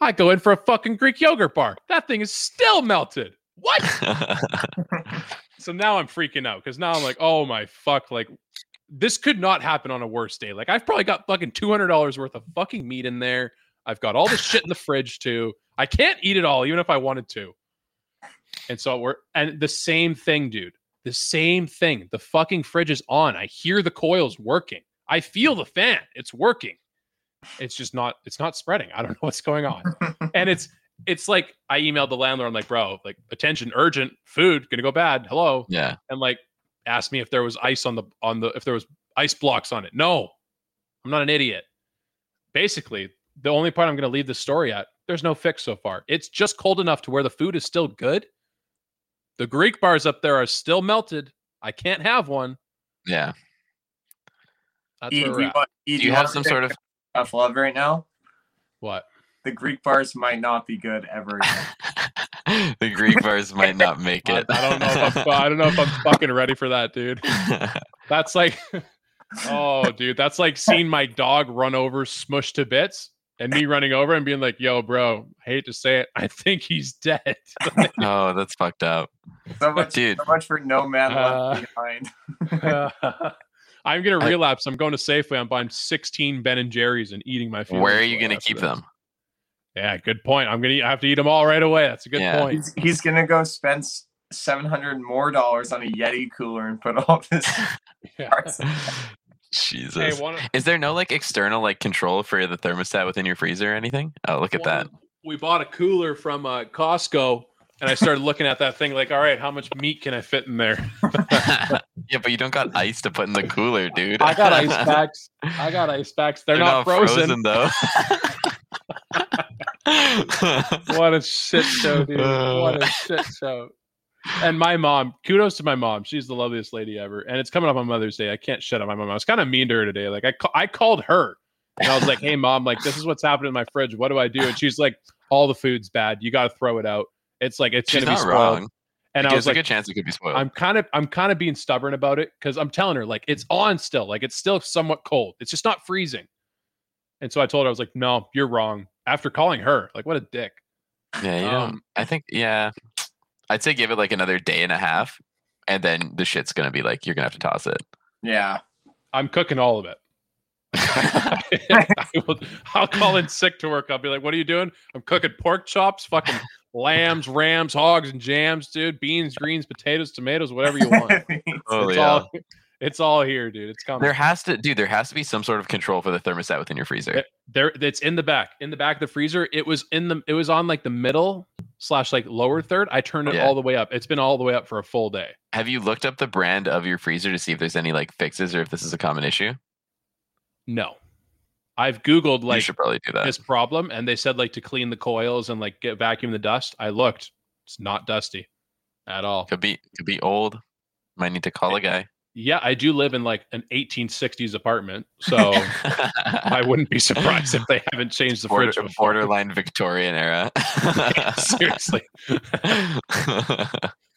I go in for a fucking Greek yogurt bar. That thing is still melted. What? so now I'm freaking out because now I'm like, oh my fuck, like this could not happen on a worse day. Like I've probably got fucking two hundred dollars worth of fucking meat in there. I've got all this shit in the fridge too. I can't eat it all, even if I wanted to. And so we're and the same thing, dude. The same thing. The fucking fridge is on. I hear the coils working. I feel the fan. It's working. It's just not. It's not spreading. I don't know what's going on. and it's it's like I emailed the landlord. I'm like, bro, like attention, urgent, food gonna go bad. Hello, yeah. and like asked me if there was ice on the on the if there was ice blocks on it. No, I'm not an idiot. Basically, the only part I'm gonna leave the story at. There's no fix so far. It's just cold enough to where the food is still good. The Greek bars up there are still melted. I can't have one. Yeah. That's E, where do we're you, at. want, E, Do you have some sort of tough love right now? What? The Greek bars might not be good ever again. the Greek bars might not make it. I don't know. If I'm, I don't know if I'm fucking ready for that, dude. That's like, oh, dude, that's like seeing my dog run over, smushed to bits, and me running over and being like, "Yo, bro, hate to say it, I think he's dead." oh, that's fucked up. So much, Dude. so much for no man Uh, left behind. I'm gonna relapse. I'm going to Safeway. I'm buying 16 Ben and Jerry's and eating my. Food. Where are you gonna keep this. them? Yeah, good point. I'm gonna. Eat, I have to eat them all right away. That's a good Yeah. point. He's, he's gonna go spend seven hundred more dollars on a Yeti cooler and put all this. Yeah. Jesus. Hey, one, Is there no like external like control for the thermostat within your freezer or anything? Oh, look at that. We bought a cooler from uh, Costco, and I started looking at that thing like, all right, how much meat can I fit in there? yeah, but you don't got ice to put in the cooler, dude. I got ice packs. I got ice packs. They're, not, frozen. though. What a shit show, dude. What a uh. shit show. And my mom, kudos to my mom. She's the loveliest lady ever. And it's coming up on Mother's Day. I can't shut up my mom. I was kind of mean to her today. Like I, ca- I called her and I was like, "Hey, mom, like this is what's happening in my fridge. What do I do?" And she's like, "All the food's bad. You got to throw it out. It's like it's She's gonna be not spoiled." wrong. And I There's was a like, good chance it could be spoiled. I'm kind of I'm kind of being stubborn about it because I'm telling her like it's on still, like it's still somewhat cold. It's just not freezing. And so I told her I was like, "No, you're wrong." After calling her, like, what a dick. yeah, you um, don't. I think yeah. I'd say give it like another day and a half, and then the shit's gonna be like you're gonna have to toss it. Yeah. I'm cooking all of it. I will, I'll call in sick to work. I'll be like, "What are you doing?" I'm cooking pork chops, fucking lambs, rams, hogs, and jams, dude. Beans, greens, potatoes, tomatoes, whatever you want. Oh it's yeah. all, it's all here, dude. It's coming. There has to, dude. There has to be some sort of control for the thermostat within your freezer. It- there it's in the back in the back of the freezer it was in the it was on like the middle slash like lower third i turned it Yeah. all the way up it's been all the way up for a full day Have you looked up the brand of your freezer to see if there's any like fixes or if this is a common issue? no i've googled you like should probably do that. this problem and they said like to clean the coils and like get vacuum the dust i looked it's not dusty at all Could be could be old. Might need to call a guy. Yeah i do live in like an 1860s apartment so i wouldn't be surprised if they haven't changed the Border, fridge before. borderline Victorian era. seriously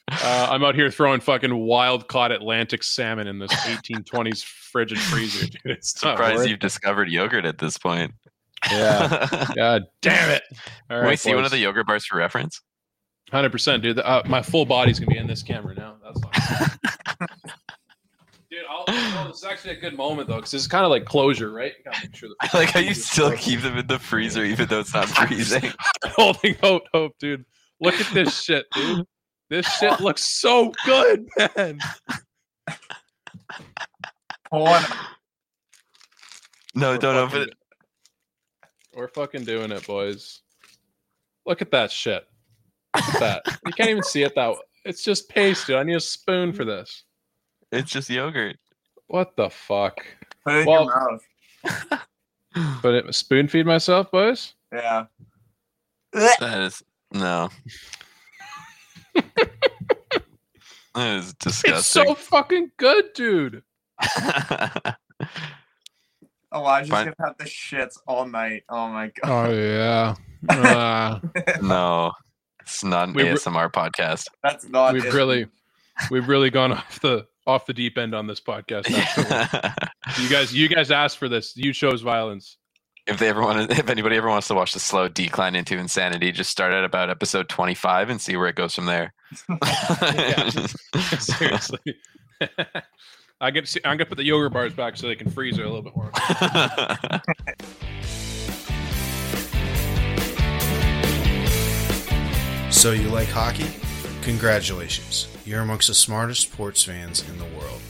Uh, I'm out here throwing fucking wild caught Atlantic salmon in this 1820s fridge and freezer. Dude, it's Surprised you've discovered yogurt at this point. Yeah. God damn it. All Can we see one of the yogurt bars for reference? 100%, dude. Uh, my full body's going to be in this camera now. That's. Dude, I'll, well, it's actually a good moment, though, because it's kind of like closure, right? You gotta make sure the I like how you still keep them in the freezer even though it's not freezing. holding out hope, dude. Look at this shit, dude. This shit looks so good, man. Pull one. No, We're don't open it. We're fucking doing it, boys. Look at that shit. Look at that. You can't even see it that. It's just paste, dude. I need a spoon for this. It's just yogurt. What the fuck? Put it in Well- your mouth. But it spoon feed myself, boys. Yeah. That is no. that is disgusting. It's so fucking good, dude. Elijah's Fine. gonna have the shits all night. Oh my god. Oh yeah. Uh, no, it's not an We re- ASMR podcast. That's not we've it. really, we've really gone off the off the deep end on this podcast. actually. You guys, you guys asked for this. You chose violence. if they ever want to, if anybody ever wants to watch the slow decline into insanity, just start at about episode twenty-five and see where it goes from there. Seriously. I get. To see, I'm gonna put the yogurt bars back so they can freeze her a little bit more. So you like hockey? Congratulations. You're amongst the smartest sports fans in the world.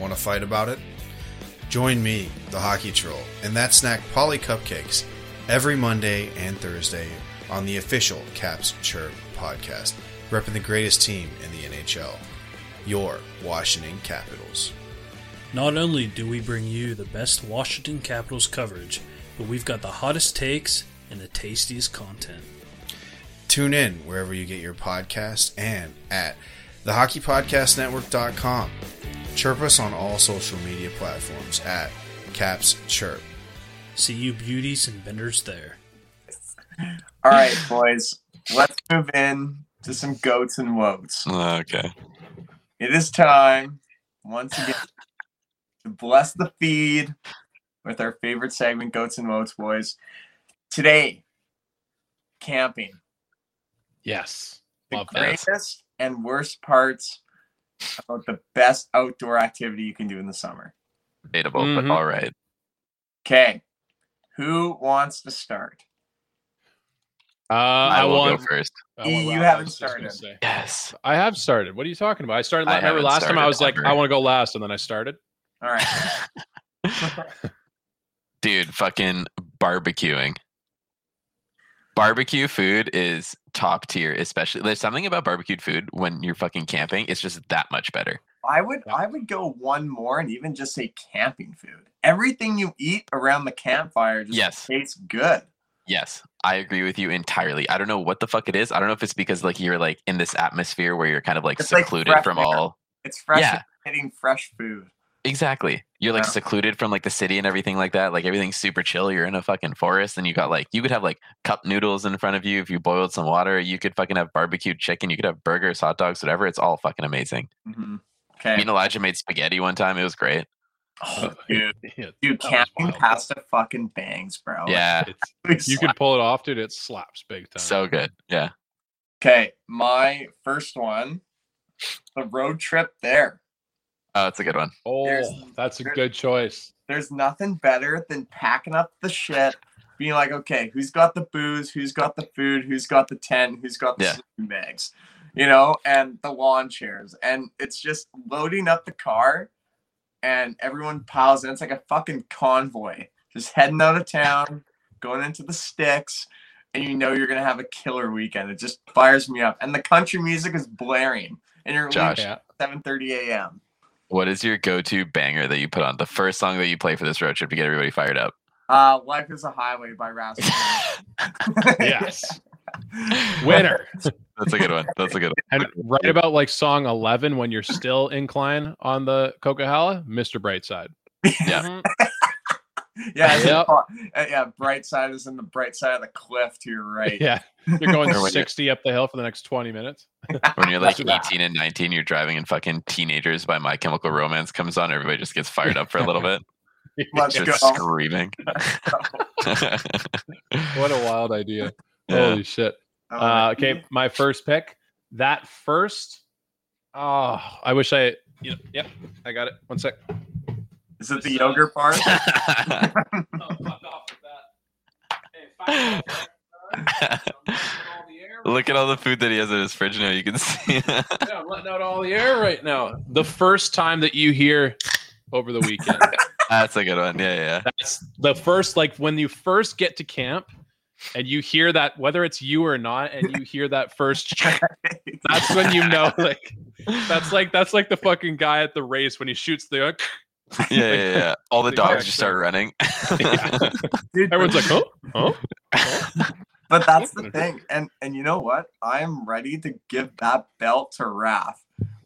Want to fight about it? Join me, the Hockey Troll, and that snack Polly Cupcakes every Monday and Thursday on the official Caps Chirp podcast, repping the greatest team in the NHL, your Washington Capitals. Not only do we bring you the best Washington Capitals coverage, but we've got the hottest takes and the tastiest content. Tune in wherever you get your podcast and at thehockeypodcastnetwork.com. Chirp us on all social media platforms at Caps Chirp. See you beauties and benders there. All right, boys. Let's move in to some goats and woats. Uh, okay. It is time once again to bless the feed with our favorite segment, Goats and Woats, boys. Today, camping. Yes. The Love that. greatest and worst parts about the best outdoor activity you can do in the summer. Debatable, Mhm. but all right. Okay. Who wants to start? Uh, I, I, will want. go first. I want- You I haven't started. say. Yes. I have started. What are you talking about? I started. I remember haven't last time I started was like. I want to go last, and then I started. All right. Dude, fucking barbecuing. Barbecue food is top tier, especially there's something about barbecued food when you're fucking camping, it's just that much better. I would I would go one more and even just say camping food. Everything you eat around the campfire just Yes. tastes good. Yes, I agree with you entirely. I don't know what the fuck it is. I don't know if it's because like you're like in this atmosphere where you're kind of like It's secluded fresh from air. all It's fresh Yeah. hitting fresh food. Exactly. You're like Yeah. secluded from like the city and everything like that. Like everything's super chill. You're in a fucking forest and you got like you could have like cup noodles in front of you if you boiled some water. You could fucking have barbecued chicken. You could have burgers, hot dogs, whatever. It's all fucking amazing. Mhm. Me and Elijah made spaghetti one time. It was great. Oh, dude, Yeah, dude, that was camping wild. pasta fucking bangs, bro. Yeah, It's- you can pull it off, dude. It slaps big time. so good. Yeah. Okay, my first one, the road trip there. Oh, that's a good one. oh, there's- that's a good choice. There's nothing better than packing up the shit, being like, okay, who's got the booze? Who's got the food? Who's got the tent? Who's got the Yeah. sleeping bags? You know, and the lawn chairs. And it's just loading up the car and everyone piles in. It's like a fucking convoy. Just heading out of town, going into the sticks, and you know you're gonna have a killer weekend. It just fires me up. And the country music is blaring. And you're Josh. leaving Yeah. at 7:30 a.m. What is your go-to banger that you put on? The first song that you play for this road trip to get everybody fired up. Uh, Life is a Highway by Rascal. Yes. Winner. That's a good one. That's a good one. And right about like song 11, when you're still incline on the Coquihalla, Mr. Brightside. Yeah. Yeah, Yep. uh, yeah. Bright side is in the bright side of the cliff to your right. Yeah. You're going Or when you're- 60 up the hill for the next 20 minutes. When you're like 18 and 19, you're driving and fucking Teenagers by My Chemical Romance comes on. Everybody just gets fired up for a little bit. Let's Just go. screaming. What a wild idea. Yeah. Holy shit. Oh, Uh, okay, my first pick. That first, oh, I wish I, you know, yep, I got it. One sec. Is it the yogurt part? Look at all the food that he has in his fridge now. You can see. Yeah, I'm letting out all the air right now. The first time that you hear over the weekend. That's a good one. Yeah, yeah. That's the first, like when you first get to camp and you hear that whether it's you or not, and you hear that first check, that's when you know like that's like that's like the fucking guy at the race when he shoots the uh, yeah, yeah, yeah. All the The dogs just start running. Dude, everyone's like, oh, oh. But that's the thing, and and you know what? I am ready to give that belt to Raph.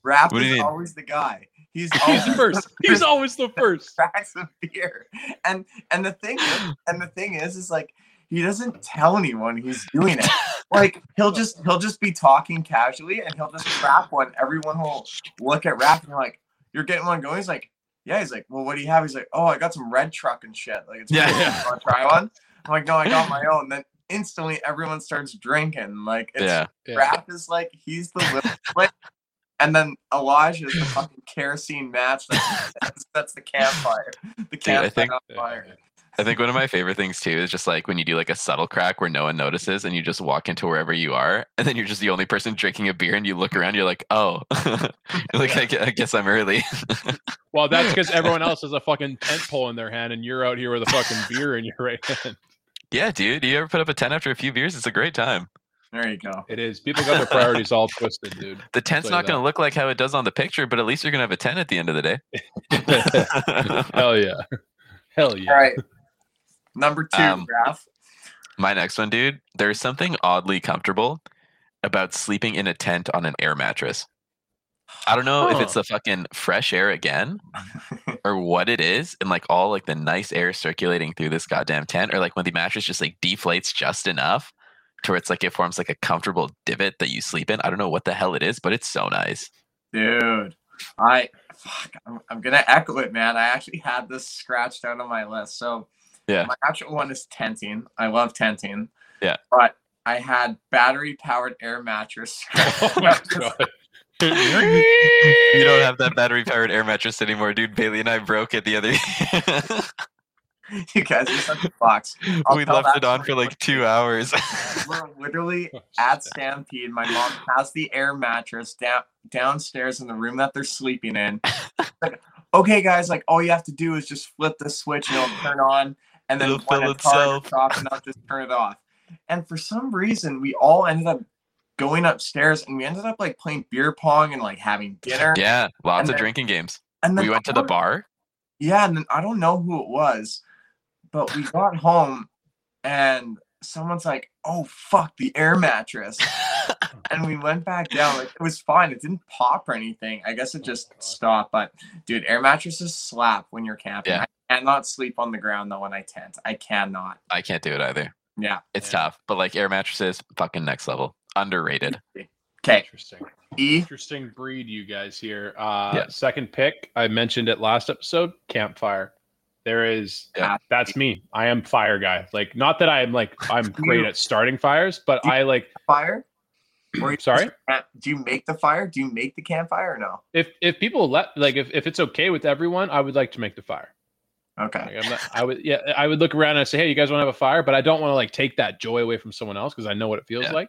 Raph What do you is always the guy. He's He's always the first. He's always the first. cracks of beer, and and the thing is, and the thing is, is like he doesn't tell anyone he's doing it. Like he'll just he'll just be talking casually, and he'll just crap one. Everyone will look at Raph and they're like, "You're getting one going." He's like, "Yeah." He's like, "Well, what do you have?" He's like, "Oh, I got some red truck and shit." Like, it's Yeah, cool. yeah. Want to try one? I'm like, "No, I got my own." Then instantly everyone starts drinking. Like, it's yeah. Yeah. Raph is like he's the little split, and then Elijah is the fucking kerosene match that that's, that's the campfire. The Dude, I campfire think- on fire. I think one of my favorite things too is just like when you do like a subtle crack where no one notices and you just walk into wherever you are and then you're just the only person drinking a beer and you look around, you're like, oh, You're like I, I guess I'm early. Well, that's because everyone else has a fucking tent pole in their hand, and you're out here with a fucking beer in your right hand. yeah, dude. You ever put up a tent after a few beers? It's a great time. There you go. It is. People got their priorities all twisted, dude. The tent's not going to look like how it does on the picture, but at least you're going to have a tent at the end of the day. Hell yeah. Hell yeah. All right. Number two, Um, Raph. My next one, dude. There's something oddly comfortable about sleeping in a tent on an air mattress. I don't know if it's the fucking fresh air again or what it is, and like all like the nice air circulating through this goddamn tent, or like when the mattress just like deflates just enough to where it's like it forms like a comfortable divot that you sleep in. I don't know what the hell it is, but it's so nice. Dude, I fuck, I'm, I'm gonna echo it, man. I actually had this scratched out on my list. So Yeah. my actual one is tenting. I love tenting. Yeah. But I had battery powered air mattress. Oh my god. You don't have that battery powered air mattress anymore, dude. Bailey and I broke it the other you guys are such a fox. I'll we left it on for like quick. two hours. We're literally oh, at Stampede. My mom has the air mattress down downstairs in the room that they're sleeping in. Like, okay, guys, like all you have to do is just flip the switch and it'll turn on, and then fill itself. soft enough, just turn it off. And for some reason, we all ended up going upstairs, and we ended up like playing beer pong and like having dinner. yeah, lots And of then- drinking games. And then We went to the bar. yeah, and then I don't know who it was, but we got home and someone's like, "Oh fuck, the air mattress," and we went back down. Like it was fine; it didn't pop or anything. I guess it just God. stopped. But dude, air mattresses slap when you're camping. Yeah. I cannot sleep on the ground though when I tent. I cannot. I can't do it either. Yeah. It's Yeah. tough, but like air mattresses, fucking next level. Underrated. Okay. Interesting. E. Interesting breed, you guys here. Uh, Yeah. Second pick, I mentioned it last episode. Campfire. There is. Yeah. That's me. I am fire guy. Like, not that I'm like I'm great at starting fires, but I like Fire. Or you Sorry? Do you make the fire? Do you make the campfire or no? if if people let like if, if it's okay with everyone, I would like to make the fire. Okay. Like, I'm not, I would yeah, I would look around and say, hey, you guys want to have a fire? But I don't want to like take that joy away from someone else because I know what it feels Yeah. like.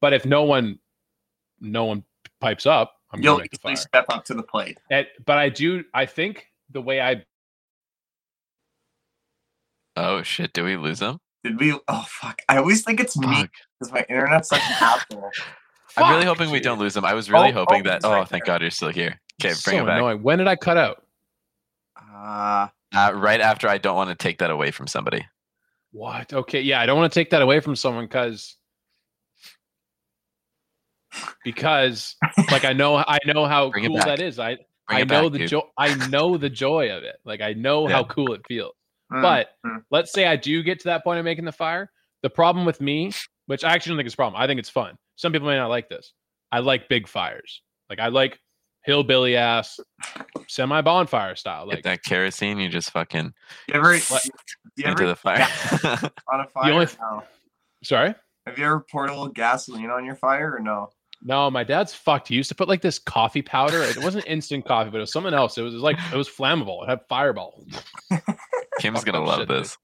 But if no one, no one pipes up, I'm You'll gonna make the easily fire. step up to the plate. And- but I do. I think the way I Oh shit, do we lose them? Did we? Oh fuck! I always think it's me because my internet's such an asshole. I'm really hoping we don't lose him. I was really Oh, hoping oh, that. he's Oh, right thank there. God you're still here. Okay, so bring it back. annoying. When did I cut out? Uh, Uh, right after I don't want to take that away from somebody. What? Okay, yeah, I don't want to take that away from someone because because like I know I know how Bring cool that is. I Bring I know back, the joy. I know the joy of it. Like I know Yeah. how cool it feels. Mm, But mm. let's say I do get to that point of making the fire. The problem with me, which I actually don't think is a problem, I think it's fun. Some people may not like this. I like big fires. Like I like hillbilly ass semi bonfire style. Get Like that kerosene, you just fucking you ever, What? do you into the fire. on a fire? only- no. sorry. Have you ever poured a little gasoline on your fire or no? No, my dad's fucked. He used to put like this coffee powder. It wasn't instant coffee, but it was something else. It was, like it was flammable. It had fireball. Kim's gonna Oh, love shit, dude. this.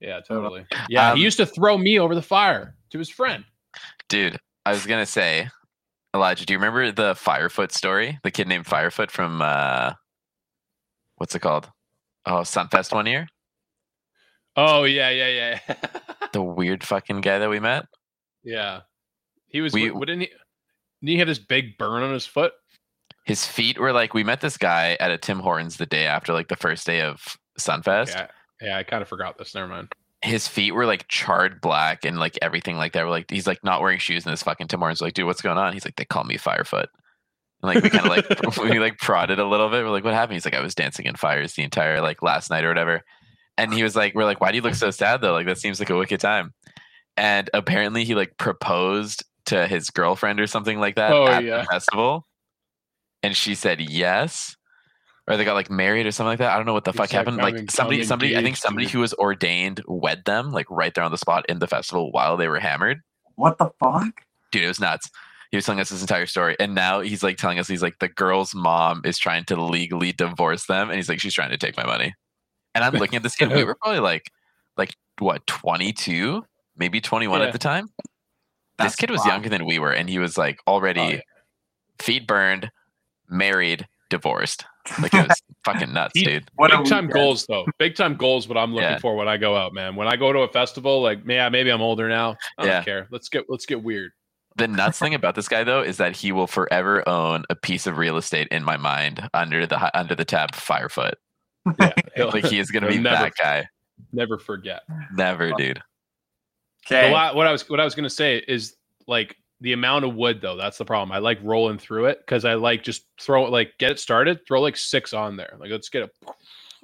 Yeah, totally. Yeah, Um, he used to throw me over the fire to his friend. Dude, I was gonna say, Elijah, do you remember the Firefoot story? The kid named Firefoot from uh what's it called? Oh, Sunfest one year? Oh yeah, yeah, yeah, The weird fucking guy that we met. yeah. He was. We- didn't he? Didn't he have this big burn on his foot? His feet were like we met this guy at a Tim Hortons the day after like the first day of Sunfest. Yeah, yeah. I kind of forgot this. Never mind. His feet were like charred black and like everything like that. We're like he's like not wearing shoes in this fucking. We're like, dude, what's going on? He's like, they call me Firefoot. And like we kind of like we like prodded a little bit. We're like, what happened? He's like, I was dancing in fires the entire like last night or whatever. And he was like, we're like, why do you look so sad though? Like that seems like a wicked time. And apparently he like proposed to his girlfriend or something like that Oh, at yeah. the festival. And she said yes. Or they got like married or something like that. I don't know what the He's fuck like, happened. Like somebody, I'm somebody, I think somebody who was ordained wed them like right there on the spot in the festival while they were hammered What the fuck? dude, it was nuts. He was telling us this entire story, and now he's like telling us he's like the girl's mom is trying to legally divorce them, and he's like she's trying to take my money. And I'm looking at this kid. We were probably like, like what, 22, maybe 21 Yeah. at the time. That's this kid was wild. younger than we were, and he was like already Oh, yeah. feet burned, married, divorced. Like it was fucking nuts, dude. What Big time goals though. Big time goals. What I'm looking Yeah. for when I go out, man. When I go to a festival, like yeah, maybe I'm older now. I don't Yeah. care. Let's get let's get weird. The nuts thing about this guy though is that he will forever own a piece of real estate in my mind under the hi- under the tab Firefoot. Yeah, he'll- Like he is gonna be never, that guy. Never forget. Never, dude. Okay. what I was what I was gonna say is like the amount of wood though. That's the problem. I like rolling through it because I like just throw it like get it started. Throw like six on there. Like let's get it.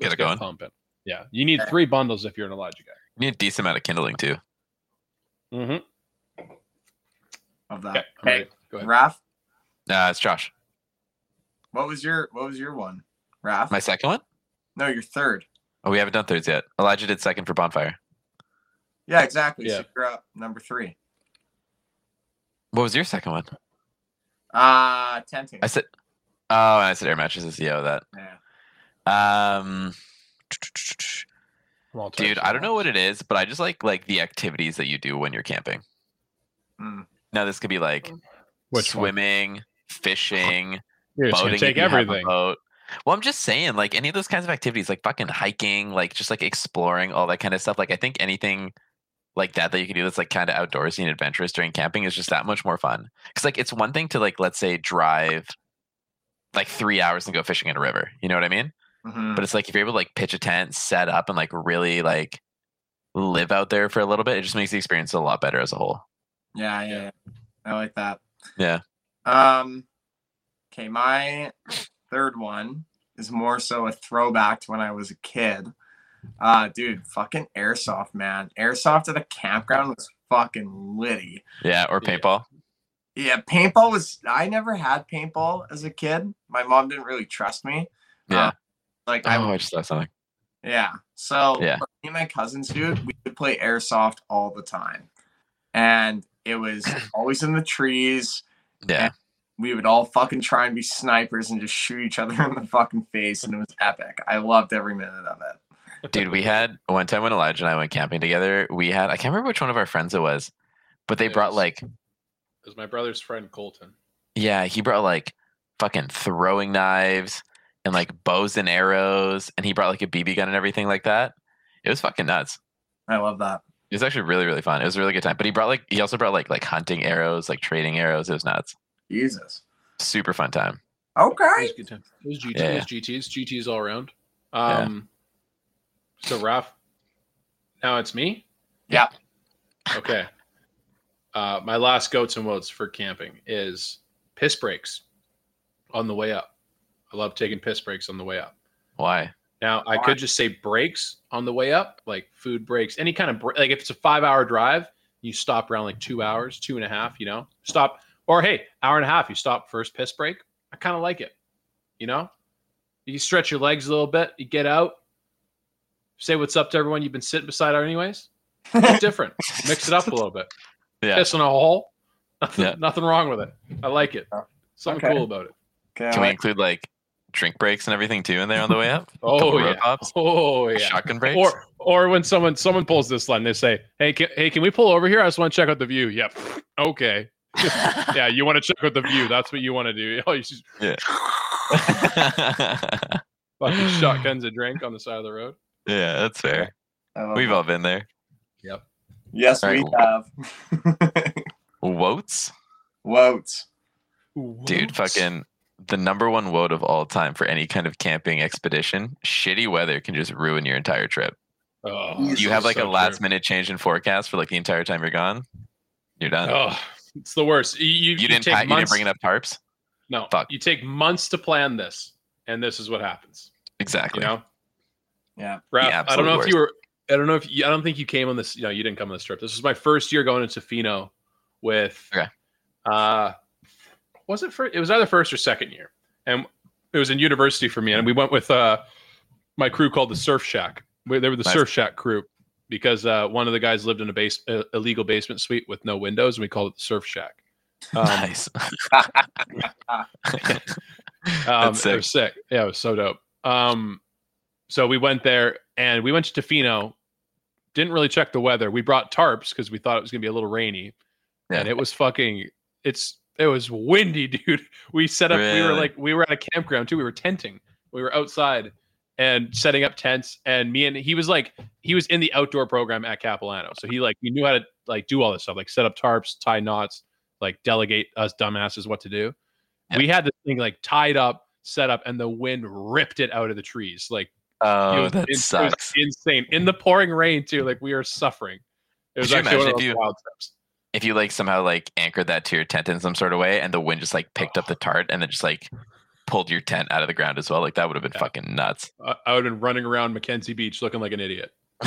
Let's it going. pumping. Yeah, you need three bundles if you're an Elijah guy. You need a decent amount of kindling too. Mm-hmm. Of that. Okay, I'm ready. Go ahead. Raph, Uh, it's Josh. what was your what was your one? Raph? My second one? no, your third. Oh, we haven't done thirds yet. Elijah did second for bonfire. Yeah, exactly. Yeah. So you're up number three. What was your second one? Uh tenting. I said, oh, and I said air mattresses. Yeah, that. Yeah. Um, I'm dude. I don't know what it is, but I just like like the activities that you do when you're camping. Mm. Now this could be like Which one? swimming, fishing, You're boating. if take you a everything. boat. Well, I'm just saying, like any of those kinds of activities, like fucking hiking, like just like exploring, all that kind of stuff. Like I think anything like that that you can do that's like kind of outdoorsy and adventurous during camping is just that much more fun. Because like it's one thing to like let's say drive like three hours and go fishing in a river. You know what I mean? Mhm. But it's like if you're able to like pitch a tent, set up, and like really like live out there for a little bit, it just makes the experience a lot better as a whole. Yeah, yeah, yeah. I like that. Yeah. Um okay, my third one is more so a throwback to when I was a kid. Uh dude, fucking airsoft, man. Airsoft at the campground was fucking litty. Yeah, or paintball. Yeah, paintball was I never had paintball as a kid. My mom didn't really trust me. Yeah. Uh, Like oh, I I just thought something. Yeah. So Yeah. me and my cousins, dude, we would play airsoft all the time. And it was always in the trees. Yeah. We would all fucking try and be snipers and just shoot each other in the fucking face. And it was epic. I loved every minute of it. Dude, we had one time when Elijah and I went camping together, we had I can't remember which one of our friends it was, but they It brought was- like It was my brother's friend Colton. yeah, he brought like fucking throwing knives and like bows and arrows and he brought like a BB gun and everything like that. It was fucking nuts. I love that. It was actually really, really fun. It was a really good time. But he brought like he also brought like like hunting arrows, like trading arrows. It was nuts. Jesus. Super fun time. Okay. It was Okay. good time. It was GT, Yeah, it was GTs, GTs all around. Um, so Ralph, now it's me. Yeah. Okay. Uh, my last goats and woes for camping is piss breaks on the way up. I love taking piss breaks on the way up. Why? Now I could just say breaks on the way up, like food breaks, any kind of break. Like if it's a five-hour drive, you stop around like two hours, two and a half. You know, stop or hey, hour and a half. You stop first piss break. I kind of like it. You know, you stretch your legs a little bit. You get out, say what's up to everyone you've been sitting beside anyways. It's different. Mix it up a little bit. Yeah. Piss in a hole. Nothing, Yeah. nothing wrong with it. I like it. Oh, Something Okay. cool about it. Okay. Can we I like- include like drink breaks and everything too in there on the way up? Oh yeah. hops? Oh yeah. Shotgun breaks? Or or when someone someone pulls this line, they say, "Hey, can, hey, can we pull over here? I just want to check out the view." Yep. Okay. Yeah, you want to check out the view. That's what you want to do. Oh, you just yeah. fucking shotguns a drink on the side of the road. Yeah, that's fair. We've that. all been there. Yep. Yes, All we right. have. Woats, Woats. dude, fucking the number one woat of all time for any kind of camping expedition. Shitty weather can just ruin your entire trip. Oh, You You have like so a last true. minute change in forecast for like the entire time you're gone. You're done. Oh, it's the worst. You, you, you didn't take pack, you didn't bring enough tarps. No, Fuck. you take months to plan this, and this is what happens. Exactly. You know, Yeah. Raph, The I don't know absolute if you were. I don't know if you, I don't think you came on this. You know, you didn't come on this trip. This was my first year going to Tofino with. Okay. Uh, was it for? It was either first or second year, and it was in university for me. And we went with uh, my crew called the Surf Shack. We, they were the Nice. Surf Shack crew because uh, one of the guys lived in a base uh, illegal basement suite with no windows, and we called it the Surf Shack. Um, nice. Um, That's It sick. was sick. Yeah, it was so dope. Um, so we went there and we went to Tofino. Didn't really check the weather. We brought tarps because we thought it was gonna be a little rainy, and it was fucking. It's it was windy, dude. We set up. We were like we were at a campground too. We were tenting. We were outside and setting up tents. And me and he was like he was in the outdoor program at Capilano, so he like he knew how to like do all this stuff, like set up tarps, tie knots, like delegate us dumbasses what to do. Yep. We had this thing like tied up, set up, and the wind ripped it out of the trees. Like Oh, was, that it- it sucks. insane in the pouring rain too. Like we are suffering. It was Could you actually one of imagine those if you- wild trips. If you like somehow like anchored that to your tent in some sort of way, and the wind just like picked up the tart and then just like pulled your tent out of the ground as well, like that would have been Yeah. fucking nuts. I, I would have been running around Mackenzie Beach looking like an idiot.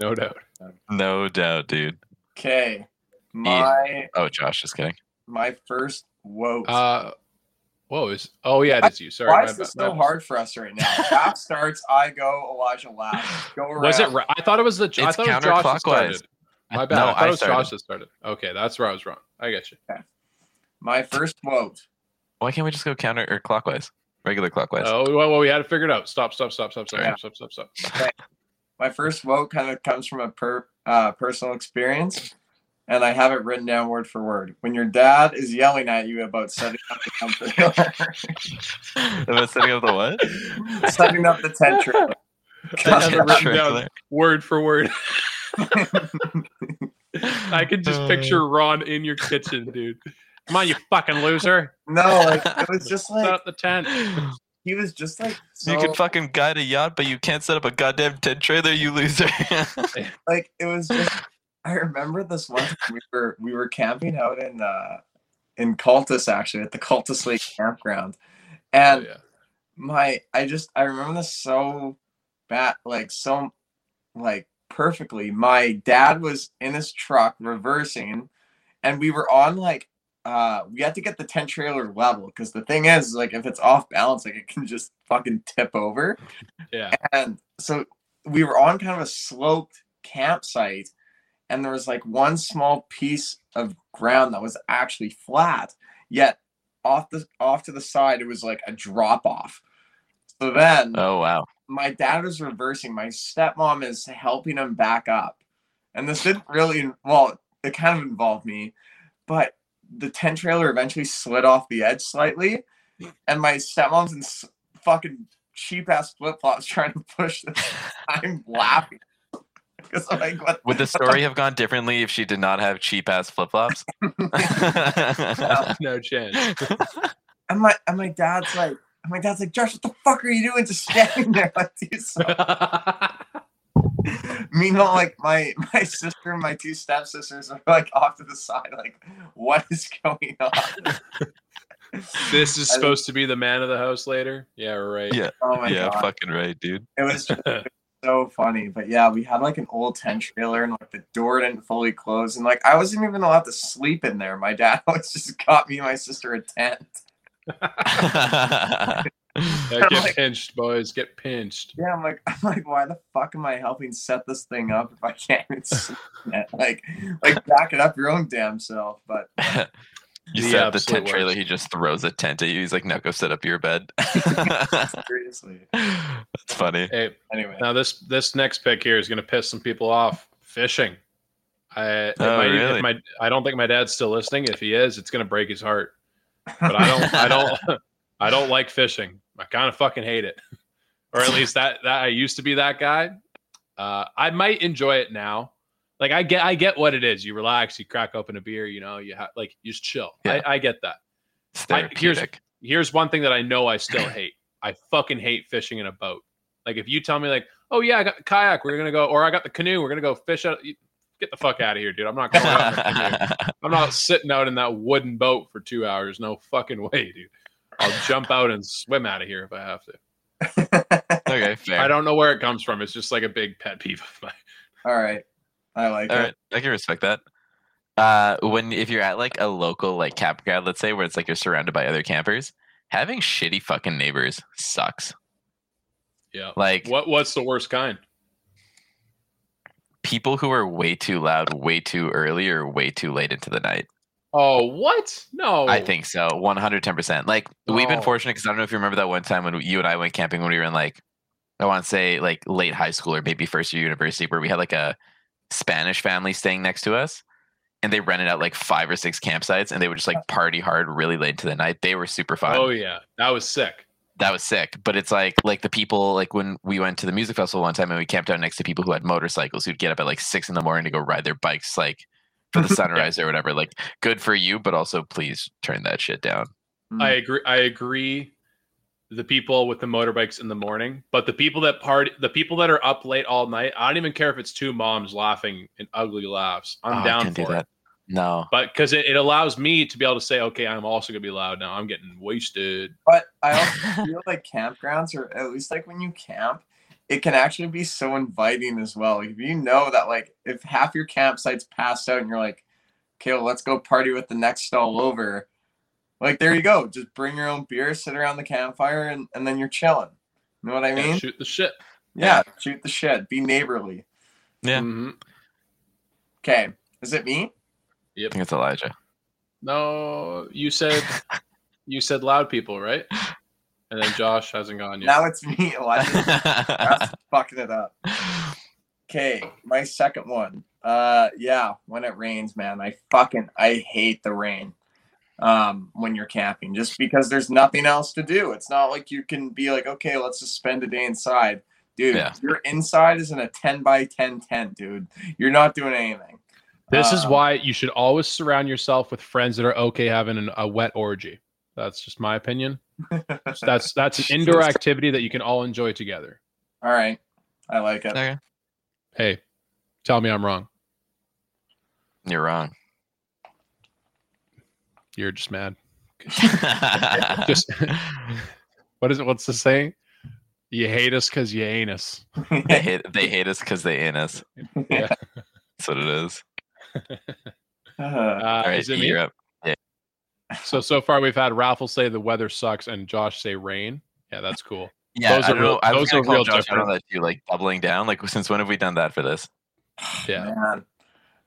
No doubt. no doubt, dude. Okay. My Oh, Josh, just kidding. my first woat. Uh, whoa, is oh yeah, it's you. Sorry, Why my is this my so bad. hard for us right now? Raph starts, I go, Elijah laughs. Go around. Was it? Ra- I thought it was the. I It's thought it was Josh that counterclockwise. started. My bad. No, I thought I it was started. Josh that started. Okay, that's where I was wrong. I get you. My first woat. Why can't we just go counter or clockwise? Regular clockwise. Oh well, well, we had to figure it out. Stop, stop, stop, stop, stop, Yeah. stop, stop, stop, stop. My first woat kind of comes from a per, uh, personal experience, and I have it written down word for word. When your dad is yelling at you about setting up the tent trailer, About setting up the what? setting up the tent trailer. I have it written Trailer. down word for word. I could just Uh. picture Ron in your kitchen, dude. Come on, you fucking loser! No, like it was just Set like up the tent. he was just like so, you can fucking guide a yacht, but you can't set up a goddamn tent trailer, you loser. like it was just I remember this one time we were we were camping out in uh in Cultus actually at the Cultus Lake campground. Oh, And yeah. my I just I remember this so bad like so like perfectly. My dad was in his truck reversing and we were on like uh we had to get the tent trailer level because the thing is like if it's off balance like it can just fucking tip over Yeah. and so we were on kind of a sloped campsite and there was like one small piece of ground that was actually flat yet off the off to the side it was like a drop off so then oh wow. my dad was reversing. My stepmom is helping him back up. And this didn't really well it kind of involved me but the tent trailer eventually slid off the edge slightly and my stepmom's in fucking cheap ass flip-flops trying to push this. I'm laughing because i'm like what Would the story have gone differently if she did not have cheap ass flip flops? No chance. and my and my dad's like and my dad's like josh what the fuck are you doing just standing there like do something Meanwhile, like my my sister and my two stepsisters are like off to the side, like, what is going on? this is supposed to be the man of the house later. Yeah, right. Yeah. Oh my yeah, god. fucking right, dude. It was just so funny. But yeah, we had like an old tent trailer and like the door didn't fully close. And like I wasn't even allowed to sleep in there. My dad always just got me and my sister a tent. Yeah, I'm get like- pinched, boys. Get pinched. Yeah, I'm like, I'm like, why the fuck am I helping set this thing up if I can't even sleep in it? Like, like back it up your own damn self. But you The set the absolute tent trailer, worst. he just throws a tent at you. He's like, "Now go set up your bed. seriously. That's funny. Hey, Anyway. now this this next pick here is going to piss some people off. Fishing. I Oh, might- if really? my I don't think my dad's still listening. If he is, it's going to break his heart. But I don't I don't I don't like fishing. I kind of fucking hate it. or at least that that I used to be that guy. Uh, I might enjoy it now. Like I get, I get what it is. You relax, you crack open a beer, you know, you have like you just chill. Yeah. I, I get that. I- here's- Here's one thing that I know I still hate. I fucking hate fishing in a boat. Like if you tell me like, oh yeah, I got the kayak, we're gonna go, or I got the canoe, we're gonna go fish out. you- Get the fuck out of here, dude. I'm not going out in a canoe. I'm not sitting out in that wooden boat for two hours. No fucking way, dude. I'll jump out and swim out of here if I have to. okay, fair. I don't know where it comes from. It's just like a big pet peeve of mine. All right. I like All it. right, I can respect that. Uh, when if you're at like a local like campground, let's say where it's like you're surrounded by other campers, having shitty fucking neighbors sucks. Yeah. Like What What's the worst kind? people who are way too loud, way too early, or way too late into the night. Oh, what? No. I think so, one hundred ten percent. Like we've been fortunate because I don't know if you remember that one time when you and I went camping when we were in like I want to say like late high school or maybe first year university, where we had like a Spanish family staying next to us, and they rented out like five or six campsites, and they would just like uh-huh. party hard really late into the night. They were super fun. Oh yeah, that was sick. that was sick. But it's like like the people like when we went to the music festival one time and we camped out next to people who had motorcycles who'd get up at like six in the morning to go ride their bikes like for the sunrise or whatever. Like good for you, but also please turn that shit down. I agree. I agree. The people with the motorbikes in the morning, but the people that party, the people that are up late all night. I don't even care if it's two moms laughing and ugly laughs. I'm Oh, I down can't for do it. that. No. But because it, it allows me to be able to say, okay, I'm also gonna be loud now. I'm getting wasted. But I also feel like campgrounds, or at least like when you camp, it can actually be so inviting as well. Like if you know that, like if half your campsite's passed out and you're like, okay, well, let's go party with the next stall over. Like there you go. Just bring your own beer, sit around the campfire, and, and then you're chilling. You know what I Yeah, mean? shoot the shit. Yeah, shoot the shit. Be neighborly. Yeah. Mhm. Okay, is it me? I think it's Elijah. No, you said you said loud people, right? And then Josh hasn't gone yet. Now it's me. Elijah. That's fucking it up. Okay, my second one. Uh yeah, when it rains, man, I fucking I hate the rain. Um when you're camping just because there's nothing else to do. It's not like you can be like, okay, let's just spend a day inside. Dude, Yeah. your inside is in a 10 by 10 tent, dude. You're not doing anything. This is Um, why you should always surround yourself with friends that are okay having an, a wet orgy. That's just my opinion. That's that's an indoor activity that you can all enjoy together. All right. I like it. okay. Hey, tell me I'm wrong. You're wrong. You're just mad. Just what is it? What's the saying? You hate us because you ain't us. they hate they hate us because they ain't us. Yeah. That's what it is. Uh, Uh, All right, is it you're up. So so far we've had Raffle say the weather sucks and Josh say rain. Yeah, that's cool. Yeah, Those I are real- know. I was those gonna are real Josh out on different. that too, like doubling down. Like since when have we done that for this? Yeah. man.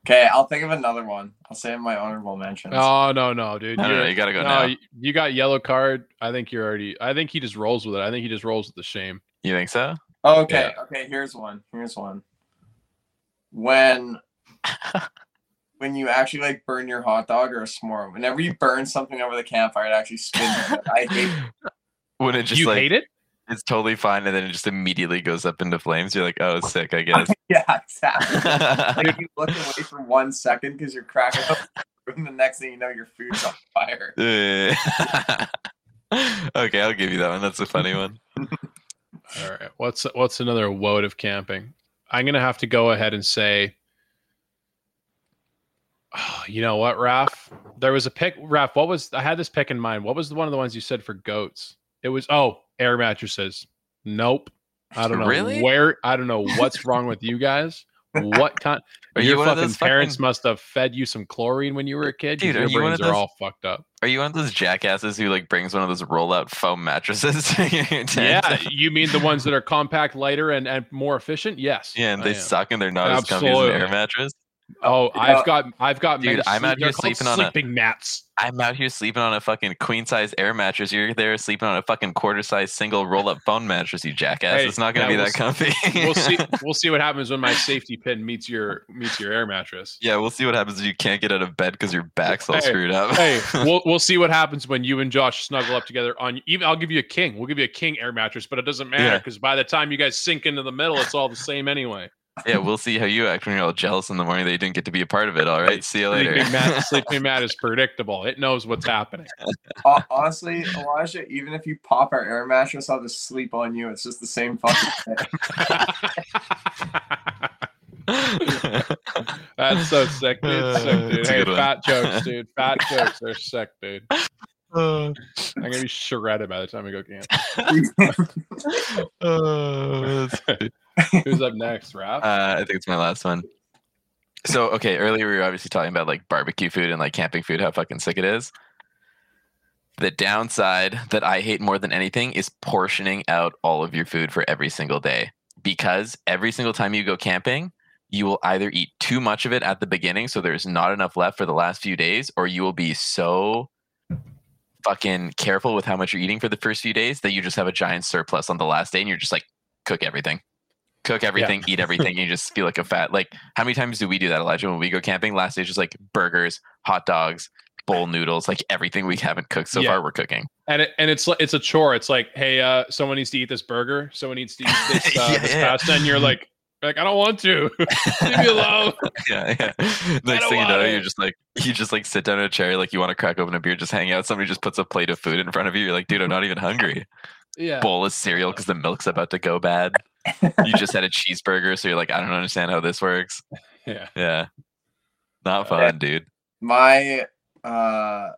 Okay, I'll think of another one. I'll say my honorable mentions. Oh no no dude. No, no, no, You're- gotta go no, now. you- You got yellow card. I think you're already. I think he just rolls with it. I think he just rolls with the shame. You think so? Oh, okay, okay. Here's one. Here's one. When when you actually like burn your hot dog or a s'more, whenever you burn something over the campfire, it actually spins. I hate. when it just you like hate it? It's totally fine, and then it just immediately goes up into flames. You're like, oh, sick. I guess. Yeah, exactly. Like you look away for one second because you're cracking up, and the next thing you know, your food's on fire. Okay, I'll give you that one. That's a funny one. All right. What's what's another woe of camping? I'm gonna have to go ahead and say. Oh, you know what, Raf? There was a pick. Raf, what was I had this pick in mind? What was one of the ones you said for goats? It was oh, air mattresses. Nope. I don't know Really? where. I don't know what's wrong with you guys. What kind? Are your you fucking parents fucking- must have fed you some chlorine when you were a kid. Dude, are your you brains of are all fucked up. Are you one of those jackasses who like brings one of those roll-out foam mattresses to your tent? Yeah, you mean the ones that are compact, lighter, and, and more efficient? Yes. Yeah, and I they am. suck and they're not as comfy as an air mattress. Oh, I've got I've got Dude, I'm sleep- out here sleeping on a- sleeping mats. I'm out here sleeping on a fucking queen size air mattress. You're there sleeping on a fucking quarter size single roll up phone mattress, you jackass. Hey, it's not gonna yeah, be we'll that comfy. We'll see we'll see what happens when my safety pin meets your meets your air mattress. yeah, we'll see what happens if you can't get out of bed because your back's all Hey, screwed up. Hey, we'll we'll see what happens when you and Josh snuggle up together on even I'll give you a king. We'll give you a king air mattress, but it doesn't matter Yeah. because by the time you guys sink into the middle, it's all the same anyway. Yeah, we'll see how you act when you're all jealous in the morning that you didn't get to be a part of it. All right, see you later. Sleeping mat, sleeping mat is predictable. It knows what's happening. Hon- Honestly, Elijah, even if you pop our air mattress, I'll just sleep on you. It's just the same fucking thing. That's so sick, dude. Sick, dude. it's a Hey, fat jokes, dude. Fat jokes are sick, dude. Uh, I'm gonna be shredded by the time we go camp. uh, that's good. Who's up next, Raph? Uh, I think it's my last one. So, okay, earlier we were obviously talking about like barbecue food and like camping food, how fucking sick it is. The downside that I hate more than anything is portioning out all of your food for every single day. Because every single time you go camping, you will either eat too much of it at the beginning, so there's not enough left for the last few days, or you will be so fucking careful with how much you're eating for the first few days that you just have a giant surplus on the last day and you're just like, cook everything cook everything, eat everything, and you just feel like a fat. Like, how many times do we do that, Elijah? When we go camping, last day is just like burgers, hot dogs, bowl noodles, like everything we haven't cooked so Yeah. far, we're cooking. and it, and it's like it's a chore. It's like, hey, uh, someone needs to eat this burger. Someone needs to eat this, uh, Yeah, this yeah. pasta, and you're like, like I don't want to. Leave me alone. yeah, yeah. Next thing you know, it. you're just like you just like sit down in a chair, like you want to crack open a beer, just hang out. Somebody just puts a plate of food in front of you. You're like, dude, I'm not even hungry. Yeah. Bowl of cereal because the milk's about to go bad. You just had a cheeseburger, so you're like, I don't understand how this works. Yeah. Yeah, not Yeah. fun, dude. my uh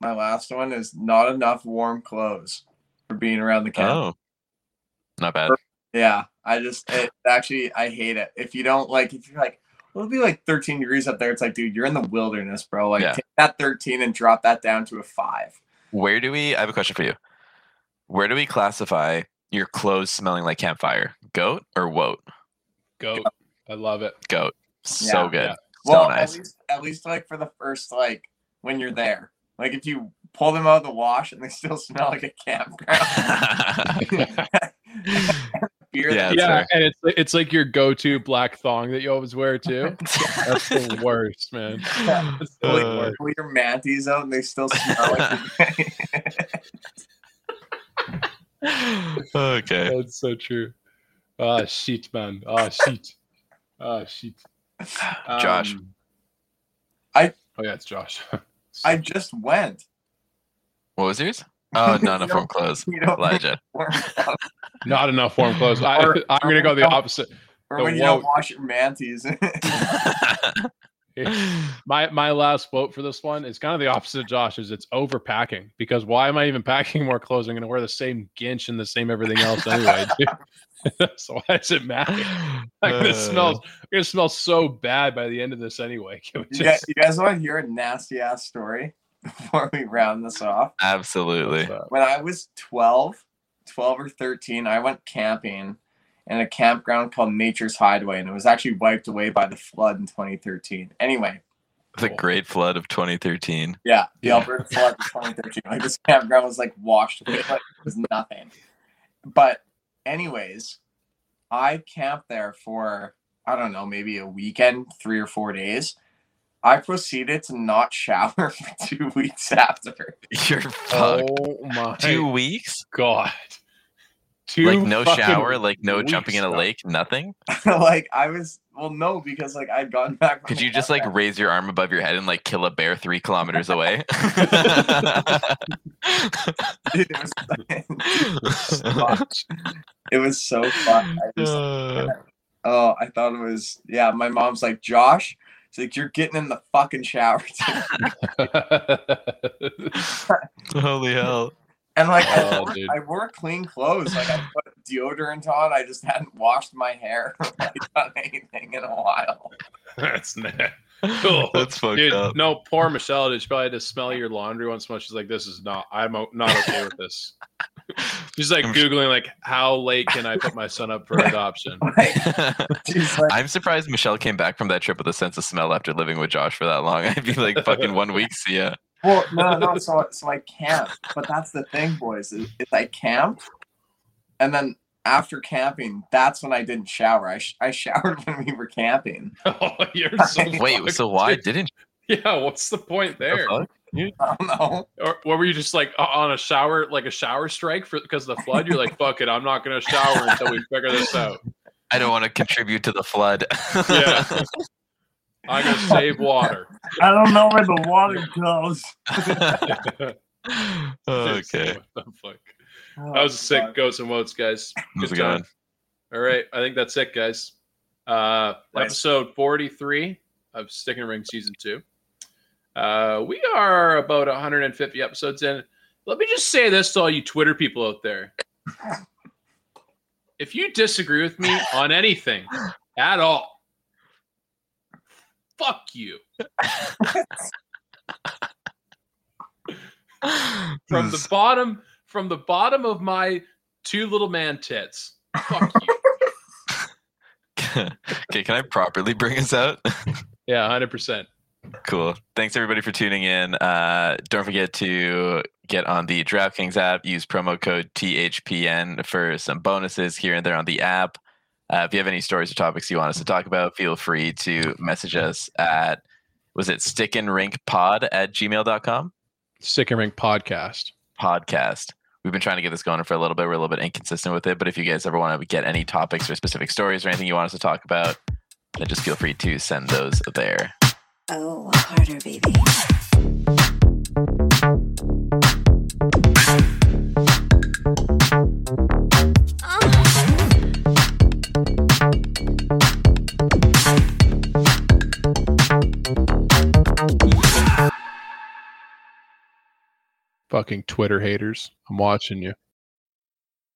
my last one is not enough warm clothes for being around the camp. Oh, not bad. Yeah, I just it actually I hate it. If you don't like, if you're like, it'll be like 13 degrees up there. It's like, dude, you're in the wilderness, bro. Like, Yeah. take that 13 and drop that down to a five. Where do we? I have a question for you. Where do we classify your clothes smelling like campfire? Goat or woat? Goat. I love it. Goat. So Yeah. good. Yeah. So well, nice. at least at least like for the first like when you're there. Like if you pull them out of the wash and they still smell like a campground. Beer Yeah, yeah, fair. and it's it's like your go-to black thong that you always wear too. That's the worst, man. That's the pull, worst. pull your manties out and they still smell like okay. That's so true. Ah, shit, man. Ah, shit. Ah, shit. Josh. Um, I- Oh yeah, it's Josh. I just went. What was yours? Oh, not enough You warm clothes. You know, Elijah. Not enough warm clothes. I, Or- I'm gonna go the opposite. or The when you don't wash your manties. My my last vote for this one is kind of the opposite of Josh's. It's overpacking because why am I even packing more clothes? I'm gonna wear the same ginch and the same everything else anyway. so why does it matter? I'm gonna Uh. smell. I'm gonna smell so bad by the end of this anyway. Can we you, guys, just- you guys want to hear a nasty ass story before we round this off? Absolutely. when I was 12, 12 or 13, I went camping in a campground called Nature's Hideaway, and it was actually wiped away by the flood in 2013. Anyway, The Great Flood of 2013. yeah, the Yeah. Alberta flood of 2013. Like this campground was like washed away, like it was nothing. But, anyways, I camped there for I don't know, maybe a weekend, three or four days. I proceeded to not shower for two weeks after. You're fucked. Oh my Two weeks? god! Two like no shower, like no jumping in a lake, nothing. like I was well, no, because like I'd gone back. Could you just like campground. raise your arm above your head and like kill a bear three kilometers away? Dude, it was it was so fun. I just, uh. oh, I thought it was yeah. My mom's like, Josh, she's like, you're getting in the fucking shower. Holy hell! And like I, Oh, wore. I wore clean clothes. Like I put deodorant on. I just hadn't washed my hair or like, done anything in a while. That's not. Cool. That's fucked Dude, up. no, poor Michelle. Did she probably had to smell your laundry once in a while? She's like, "This is not. I'm not okay with this." She's like googling like how late can I put my son up for adoption? Like, I'm surprised Michelle came back from that trip with a sense of smell after living with Josh for that long. I'd be like, fucking one week, see ya. Well, no, no. So, so I camped, but that's the thing, boys. Is, is I camped, and then after camping, that's when I didn't shower. I, sh- I showered when we were camping. oh, you're so Wait, fucked, so why didn't You? Yeah, what's the point you? there? fuck? I don't know. Or, or were you just like o- on a shower, like a shower strike for because of the flood? You're like, fuck it, I'm not gonna shower until we figure this out. I don't want to contribute to the flood. Yeah. I'm gonna save water. I don't know where the water goes. okay. What the fuck? That was a sick goats and woats, guys. Good it going? All right, I think that's it, guys. Uh, Nice. episode 43 of Stick and Rink season two. Uh, we are about 150 episodes in. Let me just say this to all you Twitter people out there. If you disagree with me on anything at all, fuck you. From the bottom, from the bottom of my two little man tits. Fuck you. okay, can I properly bring us out? Yeah, 100%. Cool. Thanks everybody for tuning in. Uh, don't forget to get on the DraftKings app. Use promo code THPN for some bonuses here and there on the app. Uh, if you have any stories or topics you want us to talk about, feel free to message us at was it stick and rink pod at gmail.com? Stick and rink podcast. Podcast. We've been trying to get this going for a little bit. We're a little bit inconsistent with it, but if you guys ever want to get any topics or specific stories or anything you want us to talk about, then just feel free to send those there. Oh, harder, baby. Fucking Twitter haters. I'm watching you.